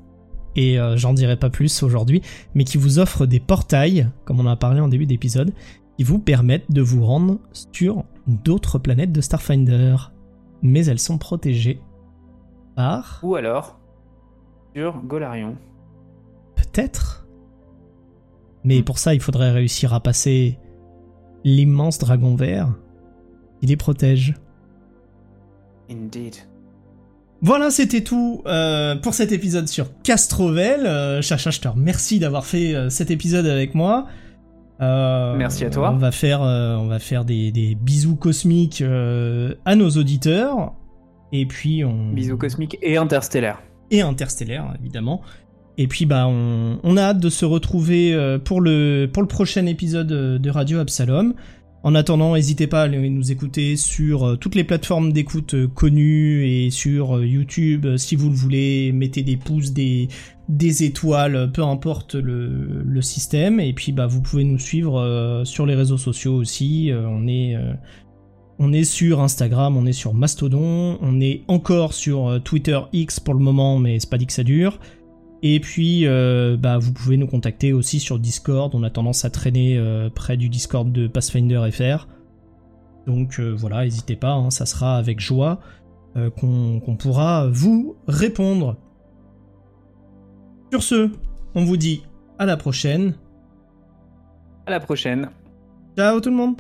et euh, j'en dirai pas plus aujourd'hui, mais qui vous offre des portails, comme on en a parlé en début d'épisode, qui vous permettent de vous rendre sur d'autres planètes de Starfinder. Mais elles sont protégées par... Ou alors sur Golarion. Peut-être. Mais pour ça, il faudrait réussir à passer l'immense dragon vert qui les protège. Indeed. Voilà, c'était tout euh, pour cet épisode sur Castrovel. Euh, Chacha, je te remercie d'avoir fait euh, cet épisode avec moi. Euh, Merci à toi. On va faire, on va faire des, des bisous cosmiques à nos auditeurs. Et puis on... Bisous cosmiques et interstellaires. et interstellaire évidemment. Et puis bah on, a hâte de se retrouver euh, pour le pour le prochain épisode euh, de Radio Absalom. En attendant, n'hésitez pas à nous écouter sur euh, toutes les plateformes d'écoute connues et sur YouTube si vous le voulez. Mettez des pouces, des des étoiles, peu importe le, le système. Et puis bah vous pouvez nous suivre sur les réseaux sociaux aussi. On est on est sur Instagram, on est sur Mastodon, on est encore sur Twitter X pour le moment, mais c'est pas dit que ça dure. Et puis, euh, bah, vous pouvez nous contacter aussi sur Discord. On a tendance à traîner euh, près du Discord de Pathfinder FR. Donc euh, voilà, n'hésitez pas, hein, ça sera avec joie qu'on qu'on pourra vous répondre. Sur ce, on vous dit à la prochaine. À la prochaine. Ciao tout le monde